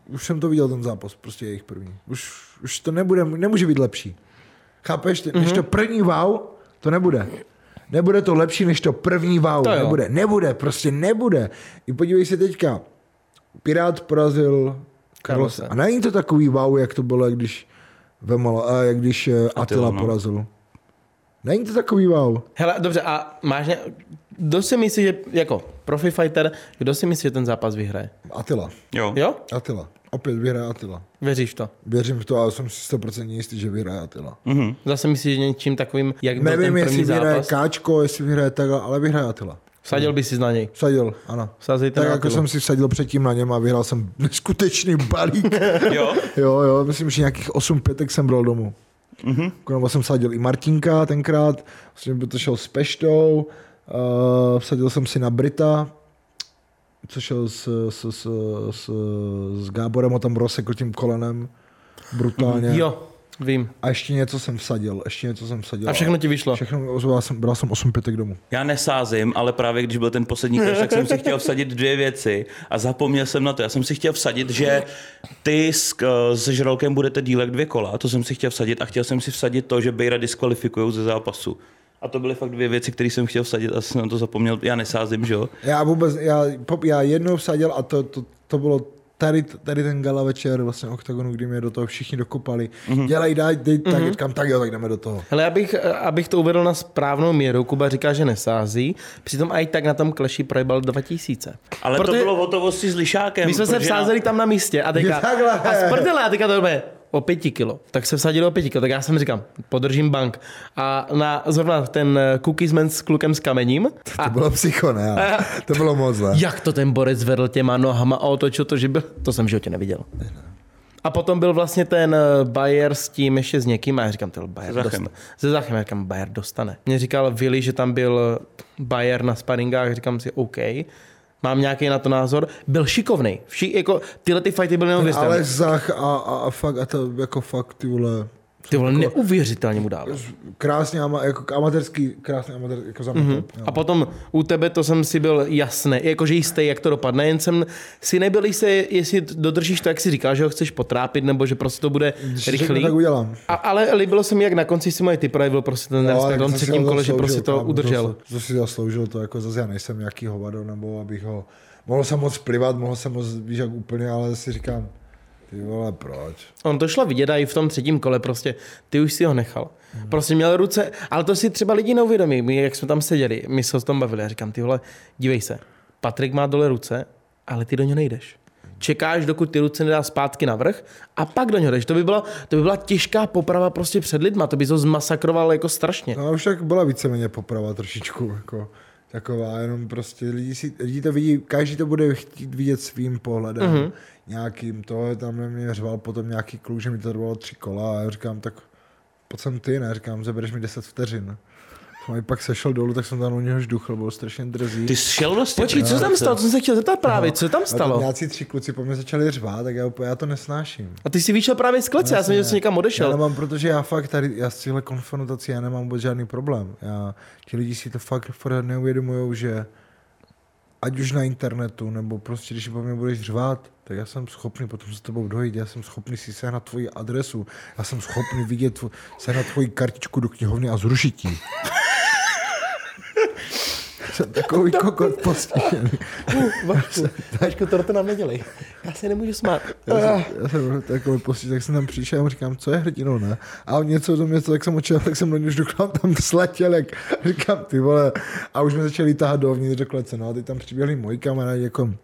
Už jsem to viděl, ten zápas, prostě jejich první. Už, už to nebude, nemůže být lepší. Chápeš? Mm-hmm. Než to první wow, to nebude. Nebude to lepší než to první wow. To jo. nebude, nebude, prostě nebude. I podívej se teďka. Pirát porazil. Carlose. A není to takový wow, jak to bylo, když, Vemala, a jak když eh, Attila no. porazil. Není to takový wow. Hele, dobře, a máš ně... Kdo si myslí, že jako profi fighter, kdo si myslí, že ten zápas vyhraje? Attila. Jo. Jo? Attila. Opět vyhraje Attila. Věříš v to? Věřím v to, ale jsem si 100% jistý, že vyhraje Attila. Mhm. Zase myslíš, že něčím takovým, jak byl Nevím, ten jestli první vyhraje zápas? Káčko, jestli vyhraje takhle, ale vyhraje Attila. Vsadil by si na něj. Vsadil, ano. Vsazejte Tak jako jsem si vsadil předtím na něm a vyhrál jsem neskutečný balík. [LAUGHS] Jo? jo, jo, myslím, že nějakých 8 pětek jsem bral domů. Mhm. Mm-hmm. jsem vsadil i Martinka tenkrát, vlastně by to šel s Peštou, uh, vsadil jsem si na Brita, co šel s, s, s, s, s Gáborem a tam rozsekl tím kolenem brutálně. Jo, vím. A ještě něco jsem vsadil, ještě něco jsem vsadil. A všechno ti vyšlo. Všechno, bral jsem, bral jsem 8 pětek domů. Já nesázím, ale právě když byl ten poslední clash, tak jsem si chtěl vsadit dvě věci a zapomněl jsem na to. Já jsem si chtěl vsadit, že ty s, eh, s Žralkem budete dílet dvě kola, to jsem si chtěl vsadit a chtěl jsem si vsadit to, že Bejra diskvalifikují ze zápasu. A to byly fakt dvě věci, které jsem chtěl vsadit a jsem na to zapomněl. Já nesázím, že jo? Já vůbec, já, já jednou vsadil a to, to, to bylo tady, tady ten gala večer vlastně oktagonu, kdy mě do toho všichni dokopali. Mm-hmm. Dělej, daj, dej, tak, mm-hmm. říkám, tak jo, tak jdeme do toho. Hele, abych, abych to uvedl na správnou míru, Kuba říká, že nesází, přitom i tak na tom kleši projebal 2000. Ale Protože to bylo hotovosti s Lišákem. My jsme se vsázeli tam na místě a teďka, [LAUGHS] a z prdele, a teďka to bude o pěti kilo. Tak se vsadili o pěti kilo, tak já jsem říkám, podržím bank. A na, zrovna ten eh, cookiesman s klukem s kamením. To A bylo psycho, ne? [LAUGHS] To bylo moc, ne? jak to ten borec vedl těma nohama a otočil to, že byl, to jsem v životě neviděl. A potom byl vlastně ten eh, Bayer s tím ještě s někým a já říkám, to Bayer dostane. Se Zachem, já říkám, Bayer dostane. Mě říkal Willy, že tam byl Bayer na sparingách, říkám si, OK. Mám nějaký na to názor. Byl šikovný. Vši, jako, tyhle ty fighty byly neuvěřitelné. Ale Zach a, a, a, fakt, a to jako fakt, ty vole, Ty vole, neuvěřitelně mu dával. krásně, ama, jako amatérský, krásně amatérský, jako za mě top, jo. A potom u tebe to jsem si byl jasný, jakože jistý, jak to dopadne, jen jsem si nebyl jistý, jestli dodržíš to, jak si říkal, že ho chceš potrápit, nebo že prostě to bude Když si řeknu, rychlý. tak udělám. A, ale líbilo se mi, jak na konci si moje ty projevil prostě ten No, On třetím ho kole, že prostě to kámo, udržel. To, to si zasloužil, to jako zase já nejsem nějaký hovado, nebo abych ho... Mohl jsem moc plivat, mohl jsem moc, víš, jak úplně, ale si říkám, ty vole, proč? On to šlo vidět a i v tom třetím kole prostě, ty už si ho nechal. Prostě měl ruce, ale to si třeba lidi neuvědomí, my, jak jsme tam seděli, my se o tom bavili, já říkám, ty vole, dívej se, Patrik má dole ruce, ale ty do něj nejdeš. Čekáš, dokud ty ruce nedá zpátky na vrch a pak do něho jdeš. To by, byla, to by byla těžká poprava prostě před lidma, to by to zmasakroval jako strašně. No už tak byla víceméně poprava trošičku, jako taková, jenom prostě lidi, si, lidi to vidí, každý to bude chtít vidět svým pohledem, mm-hmm. nějakým, to tam na mě řval potom nějaký kluk, že mi to trvalo tři kola a já říkám, tak pojď sem ty, ne, říkám, zabereš mi 10 vteřin. Jsem i pak sešel dolů, tak jsem tam u něho žduchl, byl strašně drzý. Ty jsi šel vlastně. Počkej, co tam stalo? Co jsem se chtěl zeptat právě, co tam A tam stalo? nějací tři kluci po mě začali řvát, tak já, úplně, já to nesnáším. A ty jsi vyšel právě z klece, já jsem že jsi někam Já odešel. nemám, protože já fakt tady, já s těhle konfrontací, já nemám vůbec žádný problém. Já, ti lidi si to fakt pořád neuvědomují, že ať už na internetu, nebo prostě, když po mě budeš řvát, tak já jsem schopný potom s tebou dojít, já jsem schopný si sehnat tvoji adresu, já jsem schopný vidět, tvo, sehnat tvoji kartičku do knihovny a zrušit ji. Jsem takový kokot postižený. [LAUGHS] Vašku, to nám nedělej. Já se nemůžu smát. Já jsem, já jsem takový postih, tak jsem tam přišel a říkám, co je hrdinou, ne? A on něco do mě, tak jsem očel, tak jsem do něj doklad tam sletěl, jak říkám, ty vole. A už jsme začali tahat dovnitř do klece, no a teď tam přiběhli moji kamarádi, jako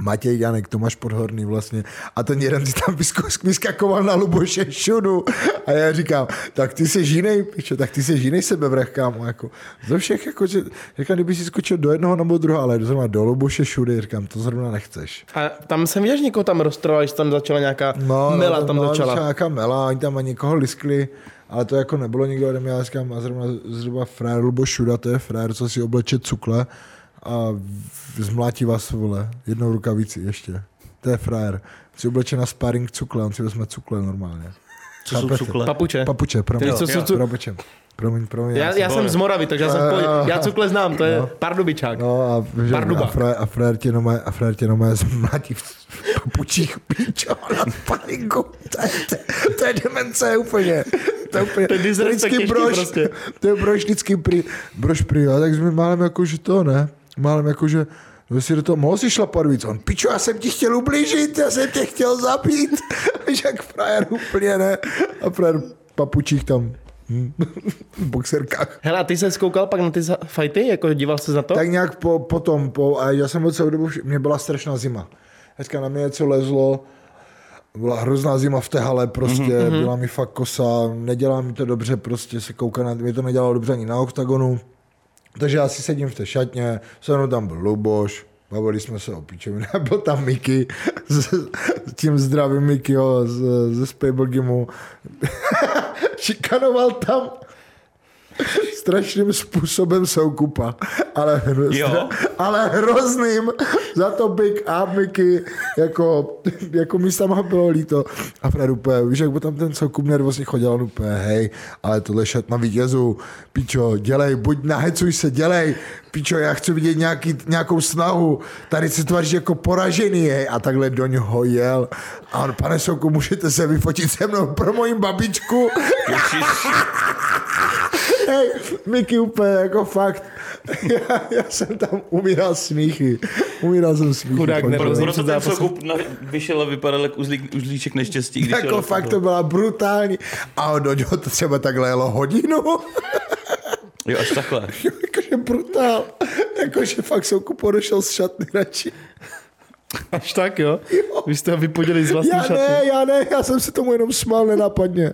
Matěj Janek, Tomáš Podhorný vlastně. A ten jeden si tam vyskakoval na Luboše šudu. A já říkám, tak ty jsi jiný, piče, tak ty jsi jiný sebevrach, kámo. Jako, ze všech, jako, že, říkám, kdyby si skočil do jednoho nebo druhého, ale zrovna do Luboše šudy, říkám, to zrovna nechceš. A tam jsem viděl, že někoho tam roztroval, že tam začala nějaká No, mela no, tam no, začala. nějaká mela, oni tam ani někoho liskli, ale to jako nebylo nikdo ode mě, já říkám, a zrovna, zhruba frér Lubo Šuda, to je frér, co si obleče cukle a zmlátí vás, vole, jednou rukavici ještě. To je frér. Si obleče na sparring cukle, on si vezme cukle normálně. Co jsou Chápete? cukle? Papuče. Papuče, promiň. Ty, co jsou cu- Promiň, promiň, promiň. Já, jsem- já jsem z Moravy, takže já jsem v pohodě. Já cukle znám, to je pardubičák. No a, že, Parduba. a, frér, a frér tě nomé, a frér tě nomé zmlátí v papučích píčo na sparringu. To je, to, to je demence úplně. To je úplně, To je disrespekt vždycky těžký brož, prostě. To je brož vždycky prý, brož prý, a tak jsme málem jako, že to ne, málem jako, že si do toho mohl si šlapat víc. On, pičo, já jsem ti chtěl ublížit, já jsem tě chtěl zabít. [LAUGHS] Víš, jak frajer úplně ne. A frajer papučích tam hm, [LAUGHS] v boxerkách. Hele, a ty se skoukal pak na ty fighty? Jako díval se na to? Tak nějak po, potom, po, a já jsem byl celou dobu, mě byla strašná zima. Hnedka na mě něco lezlo, byla hrozná zima v té hale, prostě mm-hmm. byla mi fakt kosa, nedělá mi to dobře, prostě se kouká na, mi to nedělalo dobře ani na oktagonu. Takže já si sedím v té šatně, se mnou tam byl Luboš, bavili jsme se o pičovinu, [LAUGHS] byl tam Miky, s, s tím zdravým Miky, jo, z, ze Spable Gimu. [LAUGHS] Šikanoval tam strašným způsobem soukupa, ale, Jo. ale hrozným, za to Big a Mickey, jako, jako mi sama bylo líto. A Fred úplně, víš, jak by tam ten soukup nervózně chodil, on úplně, hej, ale tohle šat na vítězu, pičo, dělej, buď nahecuj se, dělej, pičo, já chci vidět nějaký, nějakou snahu, tady se tváříš jako poražený, hej, a takhle do něho jel. A on, pane Soukup, můžete se vyfotit se mnou pro moji babičku? Hej, [LAUGHS] Miky úplně jako fakt. [LAUGHS] Já, já jsem tam umíral smíchy. Umíral jsem smíchy. Chudák, nervózní. Proto ten soukup na- vyšel a vypadal jako uzlík, uzlíček neštěstí. Když Jako fakt to byla brutální. A on do něho to třeba takhle jelo hodinu. Jo, až takhle. [LAUGHS] Jakože brutál. Jakože fakt soukup odešel z šatny radši. Až tak, jo? Vy jste ho vypudili z vlastní Já šaty. ne, já ne, já jsem se tomu jenom smál nenápadně.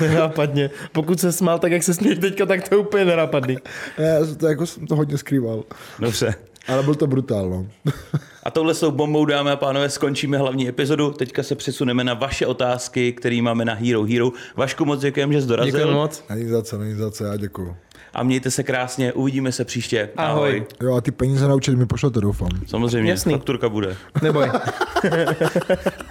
Nenápadně. Pokud se smál tak, jak se směješ teďka, tak to je úplně nenápadný. Ne, já jsem to, jako jsem to hodně skrýval. Dobře. Ale byl to brutál, no. A touhle s tou bombou, dámy a pánové, skončíme hlavní epizodu. Teďka se přesuneme na vaše otázky, které máme na Hero Hero. Vašku moc děkujeme, že jsi dorazil. Děkujeme moc. Není za co, není za co, já děkuju. A mějte se krásně, uvidíme se příště. Ahoj. Jo a ty peníze naučit mi pošlete, doufám. Samozřejmě, Jasný. fakturka bude. Neboj. [LAUGHS]